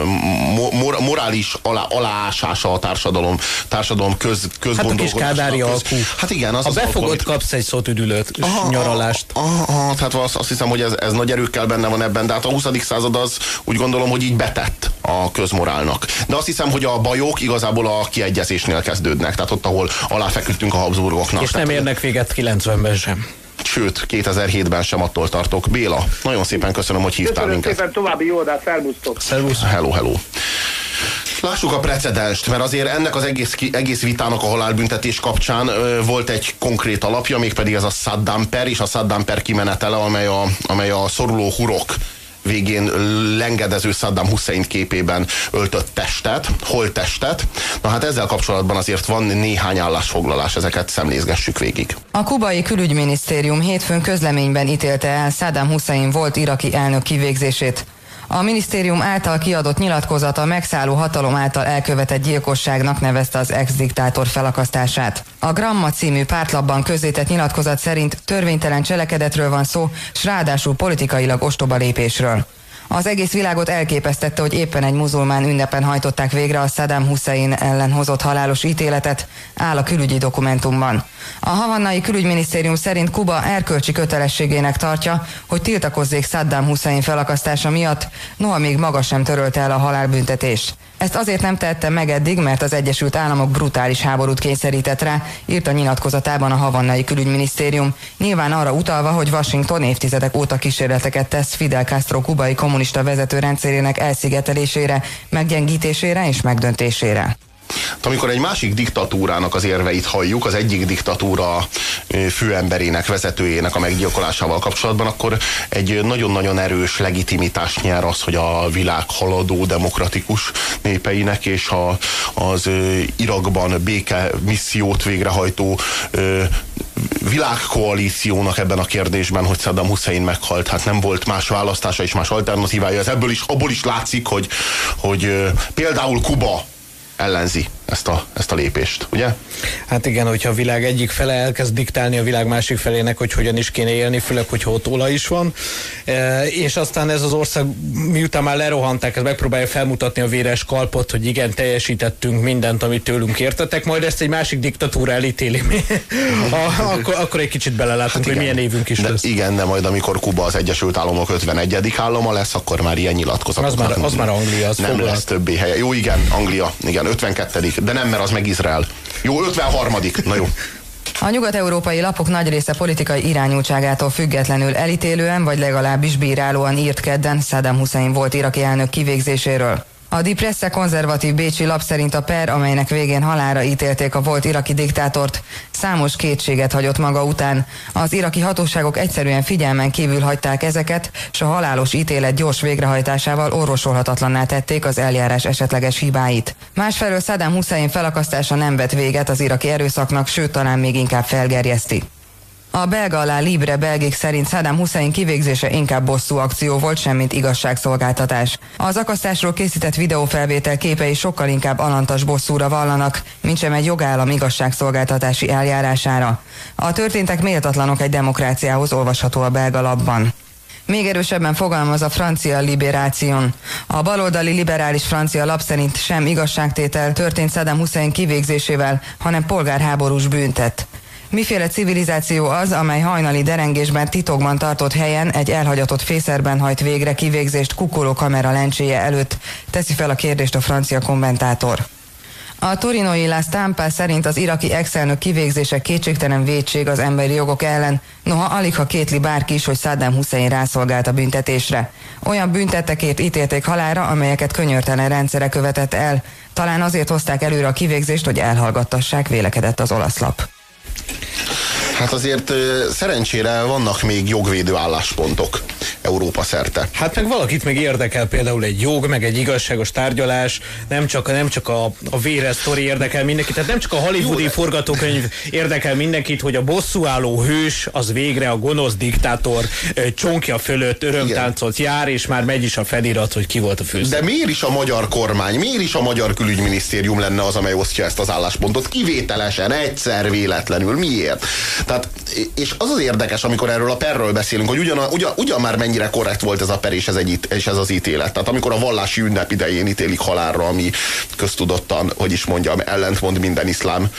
mo- mor, morális alá, aláásása a társadalom, társadalom köz, Hát a közgondolkodásnak. kis kádári köz-. Hát igen, az Ha az alkú, kapsz egy szótüdülőt, és nyaralást. Aha, aha, tehát azt, azt hiszem, hogy ez, ez nagy erőkkel benne van ebben, de hát a 20. század az úgy gondolom, hogy így betett a közmorálnak. De azt hiszem, hogy a bajok igazából a kiegyezésnél kezdődnek, tehát ott, ahol aláfeküdtünk a Habsburgoknak. És nem Tehát, érnek véget 90-ben sem. Sőt, 2007-ben sem attól tartok. Béla, nagyon szépen köszönöm, hogy hívtál Köszönöm minket. szépen, további jó adást, felmusztok. Szervusz. Hello, hello. Lássuk a precedenst, mert azért ennek az egész, egész vitának a halálbüntetés kapcsán ö, volt egy konkrét alapja, mégpedig ez a Saddam per és a Saddam per kimenetele, amely a, amely a szoruló hurok végén lengedező Saddam Hussein képében öltött testet, holttestet. Na hát ezzel kapcsolatban azért van néhány állásfoglalás, ezeket szemlézgessük végig. A kubai külügyminisztérium hétfőn közleményben ítélte el Saddam Hussein volt iraki elnök kivégzését. A minisztérium által kiadott nyilatkozata megszálló hatalom által elkövetett gyilkosságnak nevezte az ex-diktátor felakasztását. A Gramma című pártlapban közzétett nyilatkozat szerint törvénytelen cselekedetről van szó, s ráadásul politikailag ostoba lépésről. Az egész világot elképesztette, hogy éppen egy muzulmán ünnepen hajtották végre a Saddam Hussein ellen hozott halálos ítéletet, áll a külügyi dokumentumban. A havannai külügyminisztérium szerint Kuba erkölcsi kötelességének tartja, hogy tiltakozzék Saddam Hussein felakasztása miatt, noha még maga sem törölte el a halálbüntetést. Ezt azért nem tette meg eddig, mert az Egyesült Államok brutális háborút kényszerített rá, írt a nyilatkozatában a havannai külügyminisztérium, nyilván arra utalva, hogy Washington évtizedek óta kísérleteket tesz Fidel Castro kubai kommunista vezető rendszerének elszigetelésére, meggyengítésére és megdöntésére. Hát amikor egy másik diktatúrának az érveit halljuk, az egyik diktatúra főemberének, vezetőjének a meggyilkolásával kapcsolatban, akkor egy nagyon-nagyon erős legitimitást nyer az, hogy a világ haladó demokratikus népeinek és a, az Irakban béke missziót végrehajtó világkoalíciónak ebben a kérdésben, hogy Saddam Hussein meghalt, hát nem volt más választása és más alternatívája. Ez ebből is, abból is látszik, hogy, hogy például Kuba ellenzi ezt a, ezt a lépést, ugye? Hát igen, hogyha a világ egyik fele elkezd diktálni a világ másik felének, hogy hogyan is kéne élni, főleg, hogyha ott olaj is van. E, és aztán ez az ország, miután már lerohanták, ez megpróbálja felmutatni a véres kalpot, hogy igen, teljesítettünk mindent, amit tőlünk értetek, majd ezt egy másik diktatúra elítéli. [laughs] a, akkor, akkor egy kicsit belelátunk, hogy milyen évünk is de, lesz. Igen, de majd amikor Kuba az Egyesült Államok 51. állama lesz, akkor már ilyen nyilatkozatok. Az már- az már Anglia, az Nem foglalt. lesz többé helye. Jó, igen, Anglia, igen, 52. De nem, mert az meg Izrael. Jó, 53. Na jó. A nyugat-európai lapok nagy része politikai irányultságától függetlenül elítélően vagy legalábbis bírálóan írt kedden Saddam Hussein volt iraki elnök kivégzéséről. A Die Presse konzervatív bécsi lap szerint a per, amelynek végén halára ítélték a volt iraki diktátort, számos kétséget hagyott maga után. Az iraki hatóságok egyszerűen figyelmen kívül hagyták ezeket, s a halálos ítélet gyors végrehajtásával orvosolhatatlanná tették az eljárás esetleges hibáit. Másfelől Saddam Hussein felakasztása nem vet véget az iraki erőszaknak, sőt talán még inkább felgerjeszti. A belga alá Libre belgék szerint Saddam Hussein kivégzése inkább bosszú akció volt, semmint igazságszolgáltatás. Az akasztásról készített videófelvétel képei sokkal inkább alantas bosszúra vallanak, mint sem egy jogállam igazságszolgáltatási eljárására. A történtek méltatlanok egy demokráciához olvasható a belga labban. Még erősebben fogalmaz a francia liberáción. A baloldali liberális francia lap szerint sem igazságtétel történt Saddam Hussein kivégzésével, hanem polgárháborús büntet. Miféle civilizáció az, amely hajnali derengésben titokban tartott helyen egy elhagyatott fészerben hajt végre kivégzést kukoló kamera lencséje előtt? Teszi fel a kérdést a francia kommentátor. A turinoi La Stampa szerint az iraki ex-elnök kivégzése kétségtelen védség az emberi jogok ellen, noha alig ha kétli bárki is, hogy Saddam Hussein rászolgált a büntetésre. Olyan büntettekért ítélték halára, amelyeket könyörtelen rendszere követett el. Talán azért hozták előre a kivégzést, hogy elhallgattassák, vélekedett az olasz lap. Hát azért szerencsére vannak még jogvédő álláspontok Európa szerte. Hát meg valakit még érdekel például egy jog, meg egy igazságos tárgyalás, nem csak, nem csak a, a véres sztori érdekel mindenkit, tehát nem csak a hollywoodi forgatókönyv érdekel mindenkit, hogy a bosszúálló hős az végre a gonosz diktátor csonkja fölött örömtáncot jár, és már megy is a felirat, hogy ki volt a főszereplő. De miért is a magyar kormány, miért is a magyar külügyminisztérium lenne az, amely osztja ezt az álláspontot? Kivételesen, egyszer véletlenül. Miért? Tehát, és az az érdekes, amikor erről a perről beszélünk, hogy ugyan, ugyan, ugyan már mennyire korrekt volt ez a per és ez, egy, és ez az ítélet. Tehát amikor a vallási ünnep idején ítélik halálra, ami köztudottan, hogy is mondjam, ellentmond minden iszlám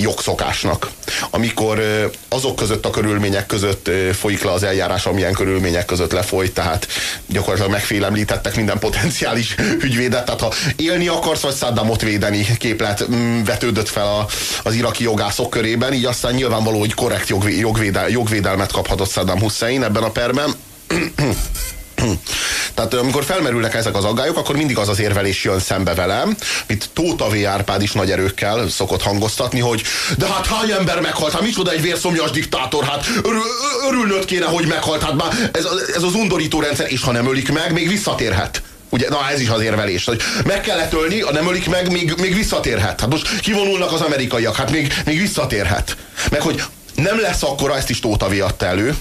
jogszokásnak. Amikor azok között a körülmények között folyik le az eljárás, amilyen körülmények között lefolyt, tehát gyakorlatilag megfélemlítettek minden potenciális [laughs] ügyvédet, tehát ha élni akarsz, vagy Saddamot védeni képlet mm, vetődött fel a, az iraki jogászok körében, így aztán nyilvánvaló, hogy korrekt jogvédel, jogvédelmet kaphatott Saddam Hussein ebben a perben. [clears throat] [clears throat] Tehát amikor felmerülnek ezek az aggályok, akkor mindig az az érvelés jön szembe velem, mint Tóta V. Árpád is nagy erőkkel szokott hangoztatni, hogy de hát hány ember meghalt, hát micsoda egy vérszomjas diktátor, hát örül, örülnöd kéne, hogy meghalt, hát már ez, ez az undorító rendszer, és ha nem ölik meg, még visszatérhet. Ugye, na ez is az érvelés, hogy meg kellett ölni, ha nem ölik meg, még, még visszatérhet. Hát most kivonulnak az amerikaiak, hát még, még visszatérhet. Meg hogy nem lesz akkora, ezt is Tóta adta elő,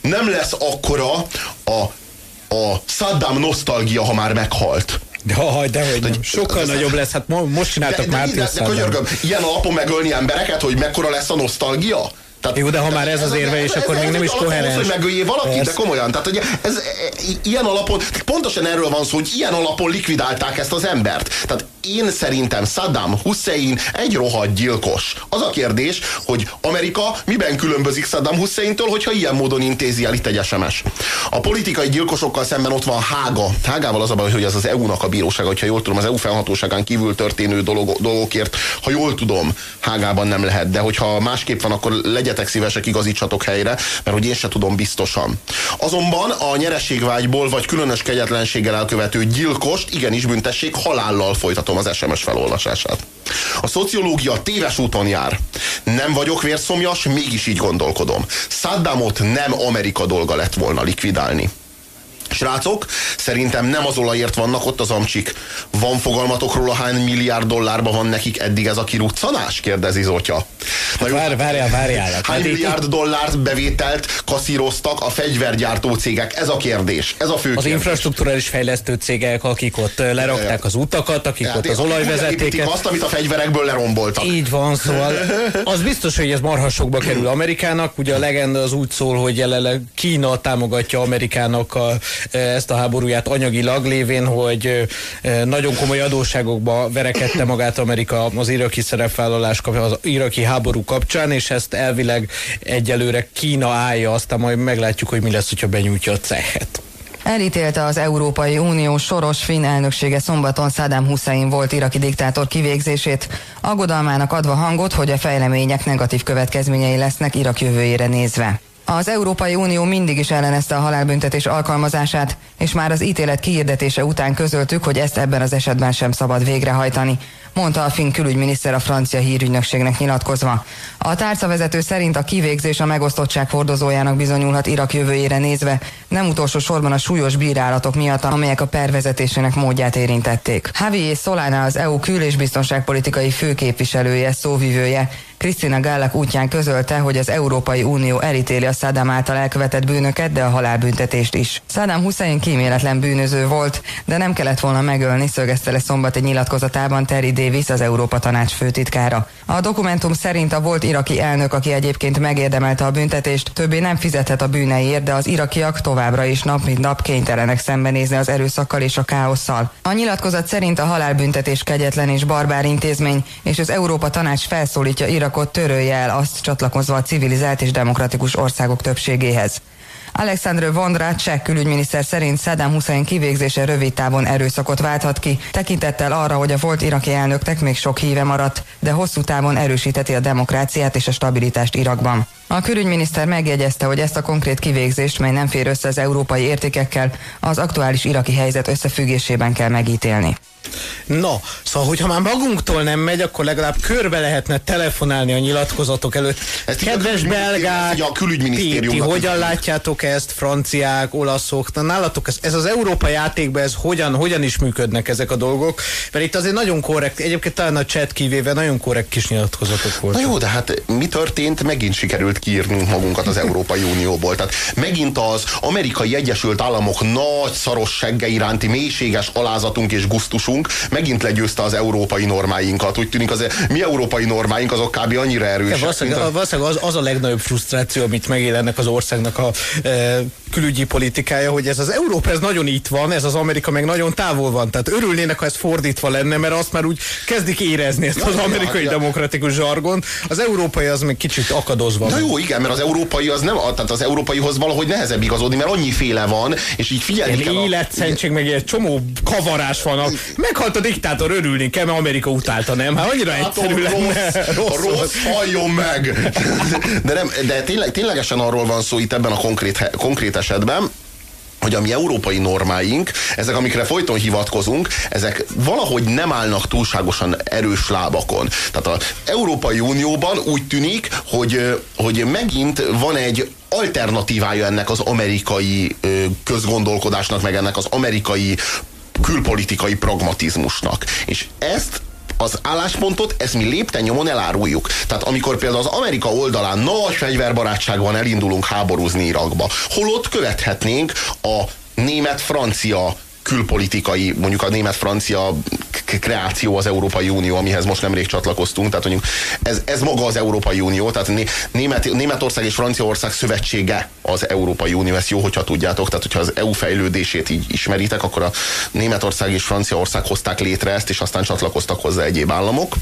nem lesz akkora a a Saddam nosztalgia, ha már meghalt. De haj, de hogy nem. Sokkal ez nagyobb lesz, hát most csináltak de, már de, de, de, de ilyen alapon megölni embereket, hogy mekkora lesz a nosztalgia? Tehát, Jó, de ha már ez az érve, és akkor még nem is koherens. hogy megöljé valakit, de komolyan. Tehát, hogy ez, e, ilyen alapon, pontosan erről van szó, hogy ilyen alapon likvidálták ezt az embert. Tehát én szerintem Saddam Hussein egy rohadt gyilkos. Az a kérdés, hogy Amerika miben különbözik Saddam Husseintől, hogyha ilyen módon intézi el itt egy SMS. A politikai gyilkosokkal szemben ott van Hága. Hágával az a baj, hogy ez az EU-nak a bírósága, hogyha jól tudom, az EU felhatóságán kívül történő dolog, dolgokért, ha jól tudom, Hágában nem lehet, de hogyha másképp van, akkor legyetek szívesek, igazítsatok helyre, mert hogy én se tudom biztosan. Azonban a nyerességvágyból vagy különös kegyetlenséggel elkövető gyilkost igenis büntessék halállal folytatom az SMS felolvasását. A szociológia téves úton jár. Nem vagyok vérszomjas, mégis így gondolkodom. Saddamot nem Amerika dolga lett volna likvidálni. Srácok, szerintem nem az olajért vannak ott az amcsik. Van fogalmatok róla, hány milliárd dollárba van nekik eddig ez a kiruccanás? kérdezi Zotya. Hát vár, várjál, várjál. Hát hány milliárd itt... dollárt bevételt kaszíroztak a fegyvergyártó cégek? Ez a kérdés. Ez a fő Az kérdés. infrastruktúrális fejlesztő cégek, akik ott lerakták az utakat, akik hát, ott az olajvezetéket. azt, amit a fegyverekből leromboltak. Így van, szóval [laughs] az biztos, hogy ez marhasokba kerül Amerikának. Ugye a legenda az úgy szól, hogy jelenleg Kína támogatja Amerikának a ezt a háborúját anyagilag, lévén, hogy nagyon komoly adósságokba verekedte magát Amerika az iraki szerepvállalás, az iraki háború kapcsán, és ezt elvileg egyelőre Kína állja, aztán majd meglátjuk, hogy mi lesz, hogyha benyújtja a cehet. Elítélte az Európai Unió soros finn elnöksége szombaton Saddam Hussein volt iraki diktátor kivégzését, aggodalmának adva hangot, hogy a fejlemények negatív következményei lesznek Irak jövőjére nézve. Az Európai Unió mindig is ellenezte a halálbüntetés alkalmazását, és már az ítélet kiirdetése után közöltük, hogy ezt ebben az esetben sem szabad végrehajtani mondta a finn külügyminiszter a francia hírügynökségnek nyilatkozva. A tárcavezető szerint a kivégzés a megosztottság hordozójának bizonyulhat Irak jövőjére nézve, nem utolsó sorban a súlyos bírálatok miatt, amelyek a pervezetésének módját érintették. Javier Solana az EU kül- és biztonságpolitikai főképviselője, szóvivője, Krisztina Gállak útján közölte, hogy az Európai Unió elítéli a Saddam által elkövetett bűnöket, de a halálbüntetést is. Saddam Hussein kíméletlen bűnöző volt, de nem kellett volna megölni, szögezte le szombat egy nyilatkozatában Terry Davis, az Európa Tanács főtitkára. A dokumentum szerint a volt iraki elnök, aki egyébként megérdemelte a büntetést, többé nem fizethet a bűneiért, de az irakiak továbbra is nap mint nap kénytelenek szembenézni az erőszakkal és a káosszal. A nyilatkozat szerint a halálbüntetés kegyetlen és barbár intézmény, és az Európa Tanács felszólítja Irakot törölje el azt csatlakozva a civilizált és demokratikus országok többségéhez. Alexandre Vondra, cseh külügyminiszter szerint Saddam Hussein kivégzése rövid távon erőszakot válthat ki, tekintettel arra, hogy a volt iraki elnöknek még sok híve maradt, de hosszú távon erősíteti a demokráciát és a stabilitást Irakban. A külügyminiszter megjegyezte, hogy ezt a konkrét kivégzést, mely nem fér össze az európai értékekkel, az aktuális iraki helyzet összefüggésében kell megítélni. Na, szóval, hogyha már magunktól nem megy, akkor legalább körbe lehetne telefonálni a nyilatkozatok előtt. Ezt Kedves a belgák, a külügyminisztériumnak ti hogyan látjátok ezt, franciák, olaszok, na nálatok ez, ez az európai játékban, ez hogyan, hogyan is működnek ezek a dolgok? Mert itt azért nagyon korrekt, egyébként talán a chat kivéve nagyon korrekt kis nyilatkozatok Na voltak. jó, de hát mi történt? Megint sikerült kiírnunk magunkat az Európai Unióból. Tehát megint az amerikai Egyesült Államok nagy szaros segge iránti mélységes alázatunk és gusztusunk megint legyőzte az európai normáinkat. Úgy tűnik az mi európai normáink azok kb. annyira Ja, erősek. valószínűleg, mint a- valószínűleg az, az a legnagyobb frusztráció, amit megél ennek az országnak a e, külügyi politikája, hogy ez az Európa ez nagyon itt van, ez az Amerika meg nagyon távol van. Tehát örülnének, ha ez fordítva lenne, mert azt már úgy kezdik érezni ezt az ja, amerikai ja. demokratikus zsargont. Az európai az még kicsit akadozva. Na jó, igen, mert az európai az nem, tehát az európaihoz valahogy nehezebb igazodni, mert annyiféle van, és így figyelni kell. Ilyen a- életszentség, meg egy csomó kavarás van. A- Meghalt a diktátor, örülni kell, mert Amerika utálta, nem? Hát annyira egyszerű Látom, lenne. rossz, rossz, rossz, halljon meg! [laughs] De, nem, de tényleg, ténylegesen arról van szó itt ebben a konkrét, konkrét esetben, hogy a mi európai normáink, ezek, amikre folyton hivatkozunk, ezek valahogy nem állnak túlságosan erős lábakon. Tehát az Európai Unióban úgy tűnik, hogy, hogy megint van egy alternatívája ennek az amerikai közgondolkodásnak, meg ennek az amerikai külpolitikai pragmatizmusnak. És ezt az álláspontot, ezt mi lépten nyomon eláruljuk. Tehát amikor például az Amerika oldalán nagy fegyverbarátságban elindulunk háborúzni Irakba, holott követhetnénk a német-francia külpolitikai, mondjuk a német-francia kreáció az Európai Unió, amihez most nemrég csatlakoztunk, tehát mondjuk ez, ez maga az Európai Unió, tehát Né- Német, Németország és Franciaország szövetsége az Európai Unió, ezt jó, hogyha tudjátok, tehát hogyha az EU fejlődését így ismeritek, akkor a Németország és Franciaország hozták létre ezt, és aztán csatlakoztak hozzá egyéb államok.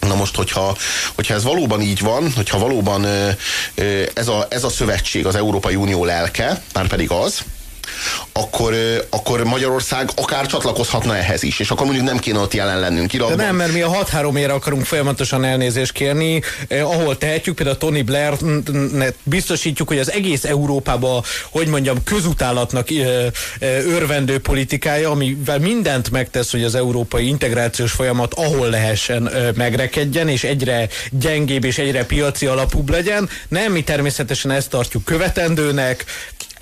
Na most, hogyha, hogyha ez valóban így van, hogyha valóban ez a, ez a szövetség az Európai Unió lelke, már pedig az, akkor, akkor Magyarország akár csatlakozhatna ehhez is, és akkor mondjuk nem kéne ott jelen lennünk De Irakban. nem, mert mi a 6-3 ére akarunk folyamatosan elnézést kérni, eh, ahol tehetjük, például Tony Blair biztosítjuk, hogy az egész Európában, hogy mondjam, közutálatnak eh, eh, örvendő politikája, amivel mindent megtesz, hogy az európai integrációs folyamat ahol lehessen eh, megrekedjen, és egyre gyengébb és egyre piaci alapúbb legyen. Nem, mi természetesen ezt tartjuk követendőnek,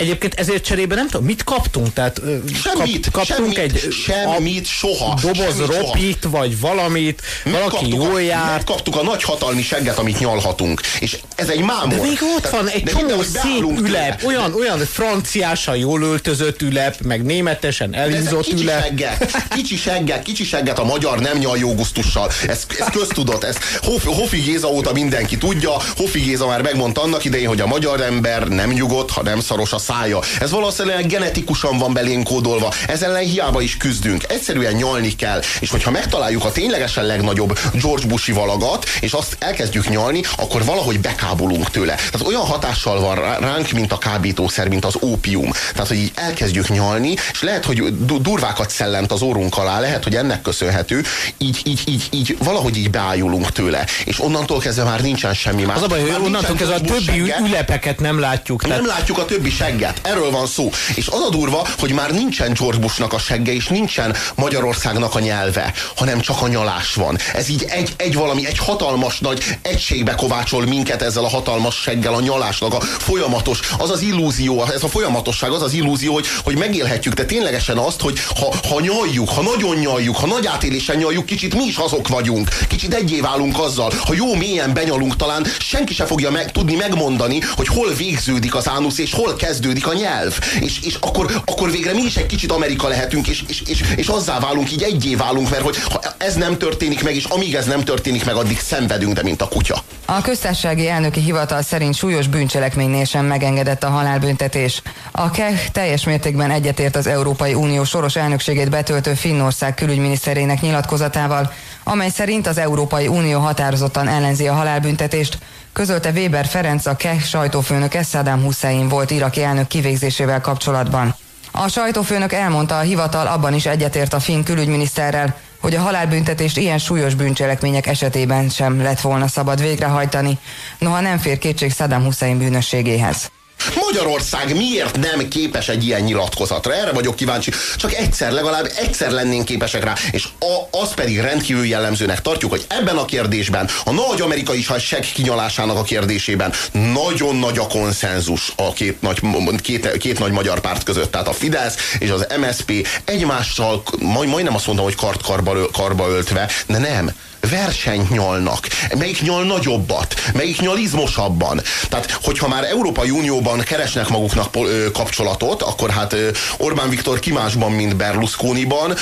Egyébként ezért cserébe nem tudom, mit kaptunk? Tehát Semmit, kaptunk semmit, egy semmit, soha. doboz semmit, soha. ropit, vagy valamit, valaki Megkaptuk jól a, jár. Megkaptuk a nagy hatalmi segget, amit nyalhatunk. És ez egy mámor. De még ott Tehát- van egy csomó szép beállunk tőle. ülep, olyan, olyan franciásan jól öltözött ülep, meg németesen elhízott kicsi ülep. segget, kicsi segget, kicsi segget a magyar nem nyal jó gusztussal. Ez, ez köztudott, ez Hof, Hofi Géza óta mindenki tudja. Hofi Géza már megmondta annak idején, hogy a magyar ember nem nyugodt, ha nem szaros a szája. Ez valószínűleg genetikusan van belénk kódolva. Ez ellen hiába is küzdünk. Egyszerűen nyalni kell. És hogyha megtaláljuk a ténylegesen legnagyobb George Bushi valagat, és azt elkezdjük nyalni, akkor valahogy bekábulunk tőle. Tehát olyan hatással van rá- ránk, mint a kábítószer, mint az ópium. Tehát, hogy így elkezdjük nyalni, és lehet, hogy du- durvákat szellent az orrunk alá, lehet, hogy ennek köszönhető, így, így, így, így valahogy így beájulunk tőle. És onnantól kezdve már nincsen semmi más. Az a baj, hogy onnantól kezdve a többi segge, ülepeket nem látjuk. Tehát nem látjuk a többi segget. Segget. Erről van szó. És az a durva, hogy már nincsen George Bushnak a segge, és nincsen Magyarországnak a nyelve, hanem csak a nyalás van. Ez így egy, egy valami, egy hatalmas nagy egységbe kovácsol minket ezzel a hatalmas seggel, a nyalásnak a folyamatos, az az illúzió, ez a folyamatosság, az az illúzió, hogy, hogy megélhetjük, de ténylegesen azt, hogy ha, ha nyaljuk, ha nagyon nyaljuk, ha nagy átélésen nyaljuk, kicsit mi is azok vagyunk. Kicsit egyé válunk azzal. Ha jó mélyen benyalunk, talán senki se fogja meg, tudni megmondani, hogy hol végződik az ánusz, és hol kezdődik a nyelv. És, és akkor, akkor végre mi is egy kicsit Amerika lehetünk, és, és, és, és azzá válunk, így egyé válunk, mert hogy ha ez nem történik meg, és amíg ez nem történik meg, addig szenvedünk, de mint a kutya. A köztársasági elnöki hivatal szerint súlyos bűncselekménynél sem megengedett a halálbüntetés. A KEH teljes mértékben egyetért az Európai Unió soros elnökségét betöltő Finnország külügyminiszterének nyilatkozatával, amely szerint az Európai Unió határozottan ellenzi a halálbüntetést, közölte Weber Ferenc a KEH sajtófőnök Saddam Hussein volt iraki elnök kivégzésével kapcsolatban. A sajtófőnök elmondta, a hivatal abban is egyetért a finn külügyminiszterrel, hogy a halálbüntetést ilyen súlyos bűncselekmények esetében sem lett volna szabad végrehajtani, noha nem fér kétség Saddam Hussein bűnösségéhez. Magyarország miért nem képes egy ilyen nyilatkozatra? Erre vagyok kíváncsi. Csak egyszer, legalább egyszer lennénk képesek rá. És a, az pedig rendkívül jellemzőnek tartjuk, hogy ebben a kérdésben, a nagy amerikai seg kinyalásának a kérdésében nagyon nagy a konszenzus a két nagy, két, két nagy magyar párt között. Tehát a Fidesz és az MSP egymással, majd, majdnem azt mondom, hogy kart karba, karba öltve, de nem versenyt nyalnak. Melyik nyal nagyobbat? Melyik nyal izmosabban? Tehát, hogyha már Európai Unióban keresnek maguknak kapcsolatot, akkor hát Orbán Viktor kimásban, mint Berlusconiban,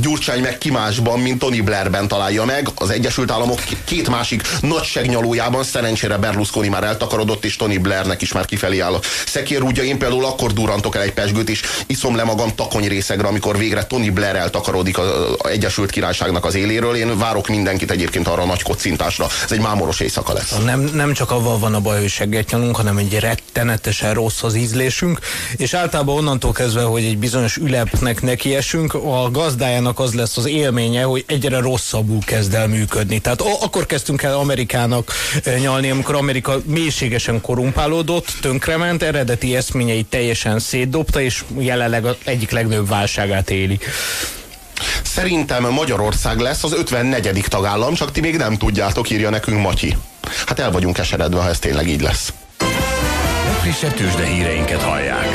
Gyurcsány meg kimásban, mint Tony Blairben találja meg. Az Egyesült Államok két másik nagy segnyalójában szerencsére Berlusconi már eltakarodott, és Tony Blairnek is már kifelé áll a szekérúdja. Én például akkor durantok el egy pesgőt, és iszom le magam takony részegre, amikor végre Tony Blair eltakarodik az Egyesült Királyságnak az éléről. Én várok mindenkit egyébként arra a nagy kocintásra. Ez egy mámoros éjszaka lesz. Nem, nem csak avval van a baj, hogy segget hanem egy rettenetesen rossz az ízlésünk, és általában onnantól kezdve, hogy egy bizonyos ülepnek nekiesünk, a gazdájának Amerikának az lesz az élménye, hogy egyre rosszabbul kezd el működni. Tehát akkor kezdtünk el Amerikának eh, nyalni, amikor Amerika mélységesen korumpálódott, tönkrement, eredeti eszményeit teljesen szétdobta, és jelenleg az egyik legnagyobb válságát éli. Szerintem Magyarország lesz az 54. tagállam, csak ti még nem tudjátok, írja nekünk Matyi. Hát el vagyunk keseredve, ha ez tényleg így lesz. Legfrissebb tőzsde híreinket hallják.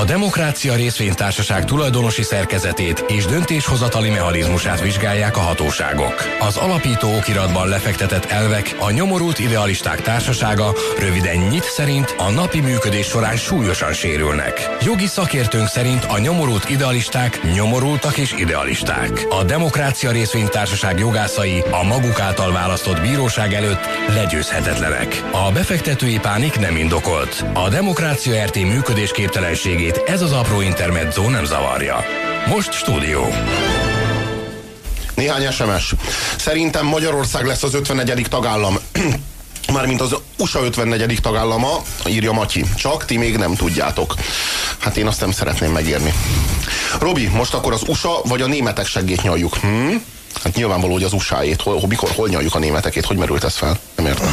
A Demokrácia Részvénytársaság tulajdonosi szerkezetét és döntéshozatali mechanizmusát vizsgálják a hatóságok. Az alapító okiratban lefektetett elvek a nyomorult idealisták társasága, röviden nyit szerint a napi működés során súlyosan sérülnek. Jogi szakértőnk szerint a nyomorult idealisták nyomorultak és idealisták. A Demokrácia Részvénytársaság jogászai a maguk által választott bíróság előtt legyőzhetetlenek. A befektetői pánik nem indokolt. A Demokrácia RT működésképtelenségét hétvégét ez az apró intermezzo nem zavarja. Most stúdió. Néhány SMS. Szerintem Magyarország lesz az 51. tagállam. [clears throat] Mármint az USA 54. tagállama, írja Matyi. Csak ti még nem tudjátok. Hát én azt nem szeretném megírni. Robi, most akkor az USA vagy a németek segít nyaljuk. Hm? Hát nyilvánvaló, hogy az USA-ét, hol, mikor, hol nyaljuk a németekét, hogy merült ez fel? Nem értem.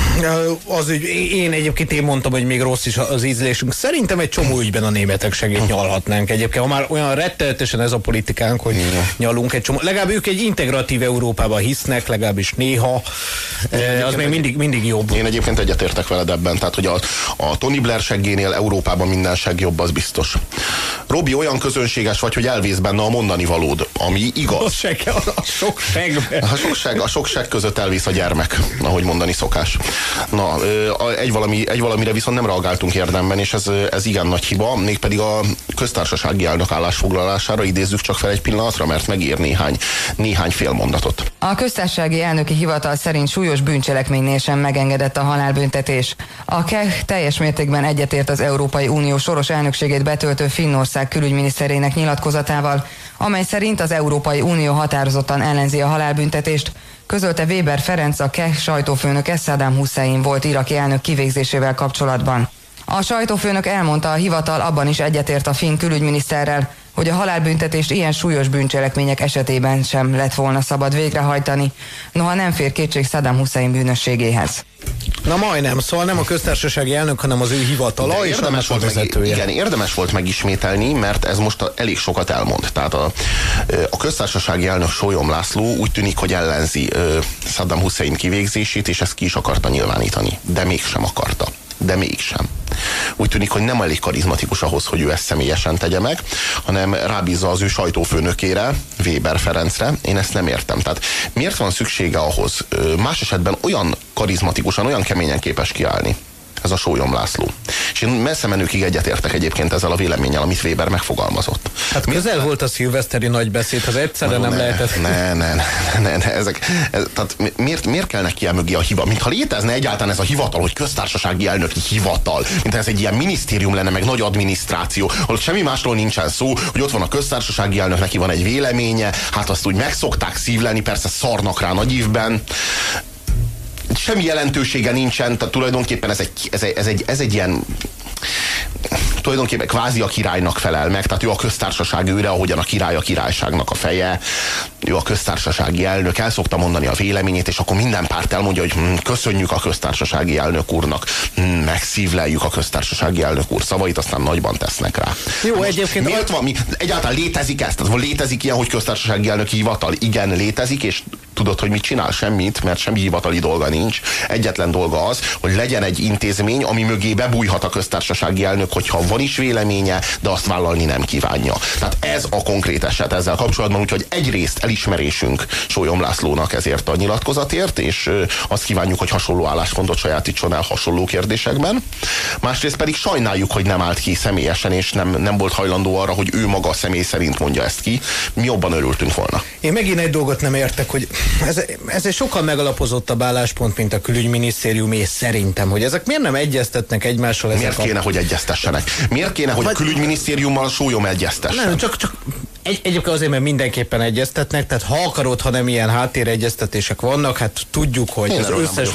Az ügy, én egyébként én mondtam, hogy még rossz is az ízlésünk. Szerintem egy csomó ügyben a németek segít nyalhatnánk egyébként. Ha már olyan rettenetesen ez a politikánk, hogy Igen. nyalunk egy csomó. Legalább ők egy integratív Európában hisznek, legalábbis néha. Én az még mindig, mindig jobb. Én egyébként egyetértek veled ebben. Tehát, hogy a, a Tony Blair seggénél Európában minden seg jobb, az biztos. Robi, olyan közönséges vagy, hogy elvész benne a mondani valód, ami igaz. A, seg, a, a sok segbe. A sok seg, a sok seg között elvész a gyermek, ahogy mondani szokás. Na, egy, valami, egy valamire viszont nem reagáltunk érdemben, és ez, ez igen nagy hiba, mégpedig a köztársasági elnök állásfoglalására idézzük csak fel egy pillanatra, mert megír néhány, néhány félmondatot. A köztársasági elnöki hivatal szerint súlyos bűncselekménynél sem megengedett a halálbüntetés. A KEH teljes mértékben egyetért az Európai Unió soros elnökségét betöltő Finnország külügyminiszterének nyilatkozatával, amely szerint az Európai Unió határozottan ellenzi a halálbüntetést, közölte Weber Ferenc a KEH sajtófőnök Saddam Hussein volt iraki elnök kivégzésével kapcsolatban. A sajtófőnök elmondta, a hivatal abban is egyetért a finn külügyminiszterrel, hogy a halálbüntetést ilyen súlyos bűncselekmények esetében sem lett volna szabad végrehajtani, noha nem fér kétség Saddam Hussein bűnösségéhez. Na majdnem, szóval nem a köztársasági elnök, hanem az ő hivatala De és érdemes volt, meg, vezetője. igen, érdemes volt megismételni, mert ez most a, elég sokat elmond. Tehát a, a köztársasági elnök Sólyom László úgy tűnik, hogy ellenzi ö, Saddam Hussein kivégzését, és ezt ki is akarta nyilvánítani. De mégsem akarta. De mégsem. Úgy tűnik, hogy nem elég karizmatikus ahhoz, hogy ő ezt személyesen tegye meg, hanem rábízza az ő sajtófőnökére, Weber Ferencre. Én ezt nem értem. Tehát miért van szüksége ahhoz más esetben olyan karizmatikusan, olyan keményen képes kiállni? Ez a Sólyom László. És én messze menőkig egyetértek egyébként ezzel a véleménnyel, amit Weber megfogalmazott. Hát közel volt a szilveszteri nagy beszéd, az egyszerre nem ne, lehetett. Ne, ne, ne, ne, ne ezek, ez, tehát miért, miért kell neki el mögé a hiva? Mintha létezne egyáltalán ez a hivatal, hogy köztársasági elnöki hivatal, mint ez egy ilyen minisztérium lenne, meg nagy adminisztráció, ahol semmi másról nincsen szó, hogy ott van a köztársasági elnök, neki van egy véleménye, hát azt úgy megszokták szívleni, persze szarnak rá nagy évben, semmi jelentősége nincsen, tehát tulajdonképpen ez egy, ez egy, ez egy, ez egy ilyen tulajdonképpen kvázi a királynak felel meg, tehát ő a köztársaság őre, ahogyan a király a királyságnak a feje, ő a köztársasági elnök, el szokta mondani a véleményét, és akkor minden párt elmondja, hogy hm, köszönjük a köztársasági elnök úrnak, hm, megszívleljük a köztársasági elnök úr szavait, aztán nagyban tesznek rá. Jó, Most egyébként... Miért van, mi, egyáltalán létezik ez? Tehát létezik ilyen, hogy köztársasági elnök hivatal? Igen, létezik, és tudod, hogy mit csinál? Semmit, mert semmi hivatali dolga nincs. Egyetlen dolga az, hogy legyen egy intézmény, ami mögé bebújhat a köztársasági elnök, hogyha van is véleménye, de azt vállalni nem kívánja. Tehát ez a konkrét eset ezzel kapcsolatban, úgyhogy egyrészt elismerésünk Sólyom Lászlónak ezért a nyilatkozatért, és azt kívánjuk, hogy hasonló álláspontot sajátítson el hasonló kérdésekben. Másrészt pedig sajnáljuk, hogy nem állt ki személyesen, és nem, nem volt hajlandó arra, hogy ő maga személy szerint mondja ezt ki. Mi jobban örültünk volna. Én megint egy dolgot nem értek, hogy ez, ez egy sokkal megalapozottabb álláspont, mint a külügyminisztériumé szerintem, hogy ezek miért nem egyeztetnek egymással? Miért ezek kéne, a... hogy egyeztessenek? Miért kéne, hogy Vagy... a külügyminisztériummal sólyom egyeztessen? Nem, csak, csak egy, egyébként azért, mert mindenképpen egyeztetnek, tehát ha akarod, ha nem ilyen háttéregyeztetések vannak, hát tudjuk, hogy Én az összes,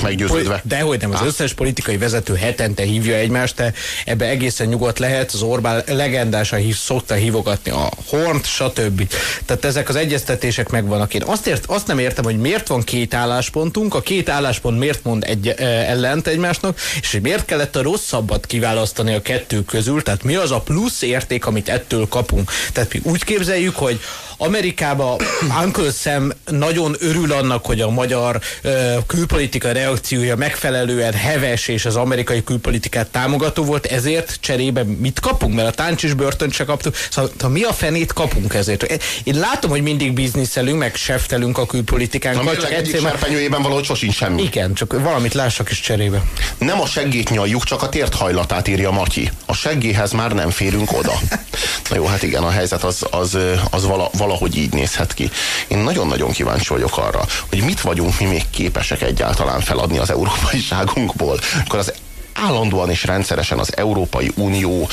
de hogy nem, az összes politikai vezető hetente hívja egymást, de ebbe egészen nyugodt lehet, az Orbán legendásan hív, szokta hívogatni a Hornt, stb. Tehát ezek az egyeztetések megvannak. Én azt, ért, azt nem értem, hogy miért van két álláspontunk, a két álláspont miért mond egy, ellent egymásnak, és hogy miért kellett a rosszabbat kiválasztani a kettő közül, tehát mi az a plusz érték, amit ettől kapunk. Tehát mi úgy képzeljük, hogy Amerikába Uncle Sam nagyon örül annak, hogy a magyar ö, külpolitika reakciója megfelelően heves és az amerikai külpolitikát támogató volt, ezért cserébe mit kapunk? Mert a táncs és börtönt se kaptuk. Szóval mi a fenét kapunk ezért? Én látom, hogy mindig bizniszelünk, meg seftelünk a külpolitikánkkal. Csak egyik serpenyőjében valahogy sosincs semmi. Igen, csak valamit lássak is cserébe. Nem a seggét nyaljuk, csak a tért hajlatát írja Matyi. A seggéhez már nem férünk oda. [laughs] Na jó, hát igen, a helyzet az, az, az vala, valahogy így nézhet ki. Én nagyon-nagyon kíváncsi vagyok arra, hogy mit vagyunk mi még képesek egyáltalán feladni az európai [laughs] ságunkból, akkor az állandóan és rendszeresen az Európai Unió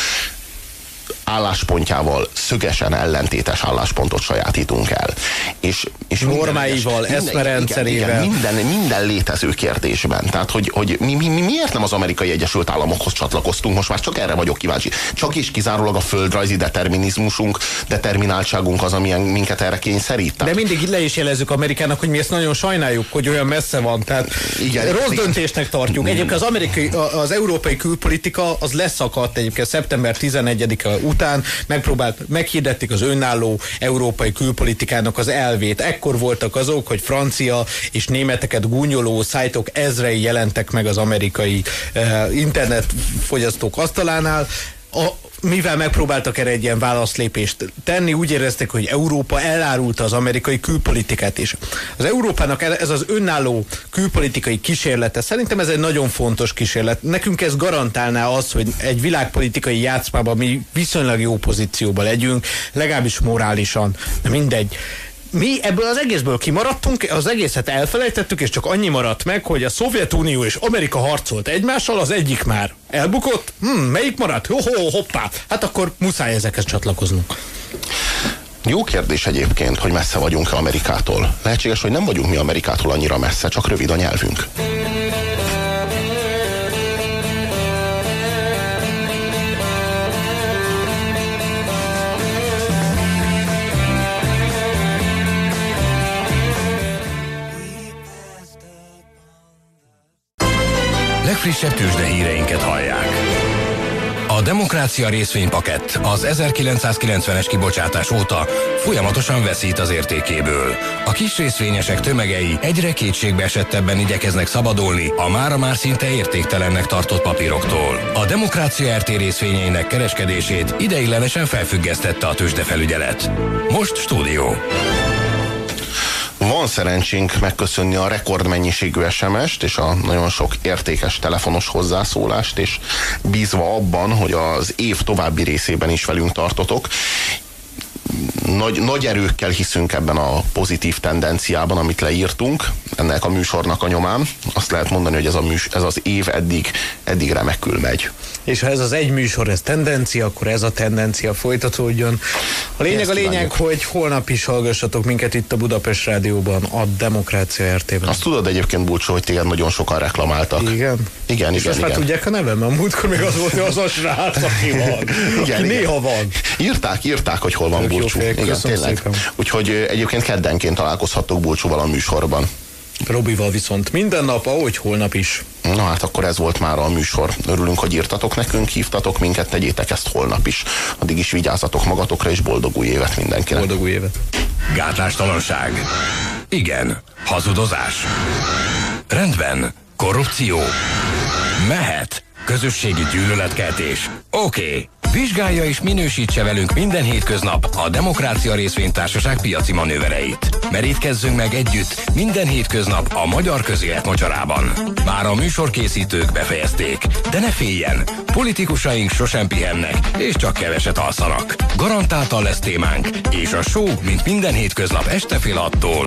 álláspontjával szögesen ellentétes álláspontot sajátítunk el. És, és normáival, eszmerendszerével. Minden, minden, minden létező kérdésben. Tehát, hogy, hogy mi, mi, mi, miért nem az amerikai Egyesült Államokhoz csatlakoztunk, most már csak erre vagyok kíváncsi. Csak és kizárólag a földrajzi determinizmusunk, determináltságunk az, ami minket erre kényszerít. Tehát... De mindig le is jelezzük Amerikának, hogy mi ezt nagyon sajnáljuk, hogy olyan messze van. Tehát igen, rossz igen. döntésnek tartjuk. Egyébként az, amerikai, az európai külpolitika az leszakadt egyébként szeptember 11-e után megpróbált, meghirdették az önálló európai külpolitikának az elvét. Ekkor voltak azok, hogy francia és németeket gúnyoló szájtok ezrei jelentek meg az amerikai uh, internetfogyasztók asztalánál. A, mivel megpróbáltak erre egy ilyen válaszlépést tenni, úgy érezték, hogy Európa elárulta az amerikai külpolitikát is. Az Európának ez az önálló külpolitikai kísérlete, szerintem ez egy nagyon fontos kísérlet. Nekünk ez garantálná az, hogy egy világpolitikai játszmában mi viszonylag jó pozícióban legyünk, legalábbis morálisan, de mindegy mi ebből az egészből kimaradtunk, az egészet elfelejtettük, és csak annyi maradt meg, hogy a Szovjetunió és Amerika harcolt egymással, az egyik már elbukott, hmm, melyik maradt? Ho, ho, hoppá, hát akkor muszáj ezekhez csatlakoznunk. Jó kérdés egyébként, hogy messze vagyunk-e Amerikától. Lehetséges, hogy nem vagyunk mi Amerikától annyira messze, csak rövid a nyelvünk. Legfrissebb tőzsdehíreinket hallják. A Demokrácia részvénypakett az 1990-es kibocsátás óta folyamatosan veszít az értékéből. A kis részvényesek tömegei egyre kétségbe esettebben igyekeznek szabadulni a mára már szinte értéktelennek tartott papíroktól. A Demokrácia RT részvényeinek kereskedését ideiglenesen felfüggesztette a tőzsdefelügyelet. Most stúdió. Van szerencsénk megköszönni a rekordmennyiségű SMS-t és a nagyon sok értékes telefonos hozzászólást, és bízva abban, hogy az év további részében is velünk tartotok, nagy, nagy erőkkel hiszünk ebben a pozitív tendenciában, amit leírtunk, ennek a műsornak a nyomán. Azt lehet mondani, hogy ez, a műs, ez az év eddig, eddig remekül megy. És ha ez az egy műsor, ez tendencia, akkor ez a tendencia folytatódjon. A lényeg a lényeg, hogy holnap is hallgassatok minket itt a Budapest Rádióban, a Demokrácia RT-ben. Azt tudod egyébként, Bulcsó, hogy téged nagyon sokan reklamáltak. Igen? Igen, És igen, már igen. tudják a nevem, mert múltkor még az volt, hogy az a srác, aki [laughs] van. Igen, aki igen. néha van. Írták, írták, hogy hol van Tök Bulcsú. fejek, Igen, tényleg. szépen. Úgyhogy egyébként keddenként találkozhattok Bulcsúval a műsorban. Robival viszont minden nap, ahogy holnap is. Na hát akkor ez volt már a műsor. Örülünk, hogy írtatok nekünk, hívtatok minket, tegyétek ezt holnap is. Addig is vigyázzatok magatokra, és boldog új évet mindenkinek. Boldog új évet. Gátlástalanság. Igen. Hazudozás. Rendben. Korrupció. Mehet. Közösségi gyűlöletkeltés. Oké. Okay. Vizsgálja és minősítse velünk minden hétköznap a Demokrácia Részvénytársaság piaci manővereit. Merítkezzünk meg együtt minden hétköznap a magyar közélet mocsarában. Már a műsorkészítők befejezték, de ne féljen, politikusaink sosem pihennek, és csak keveset alszanak. Garantáltan lesz témánk, és a show, mint minden hétköznap este fél attól,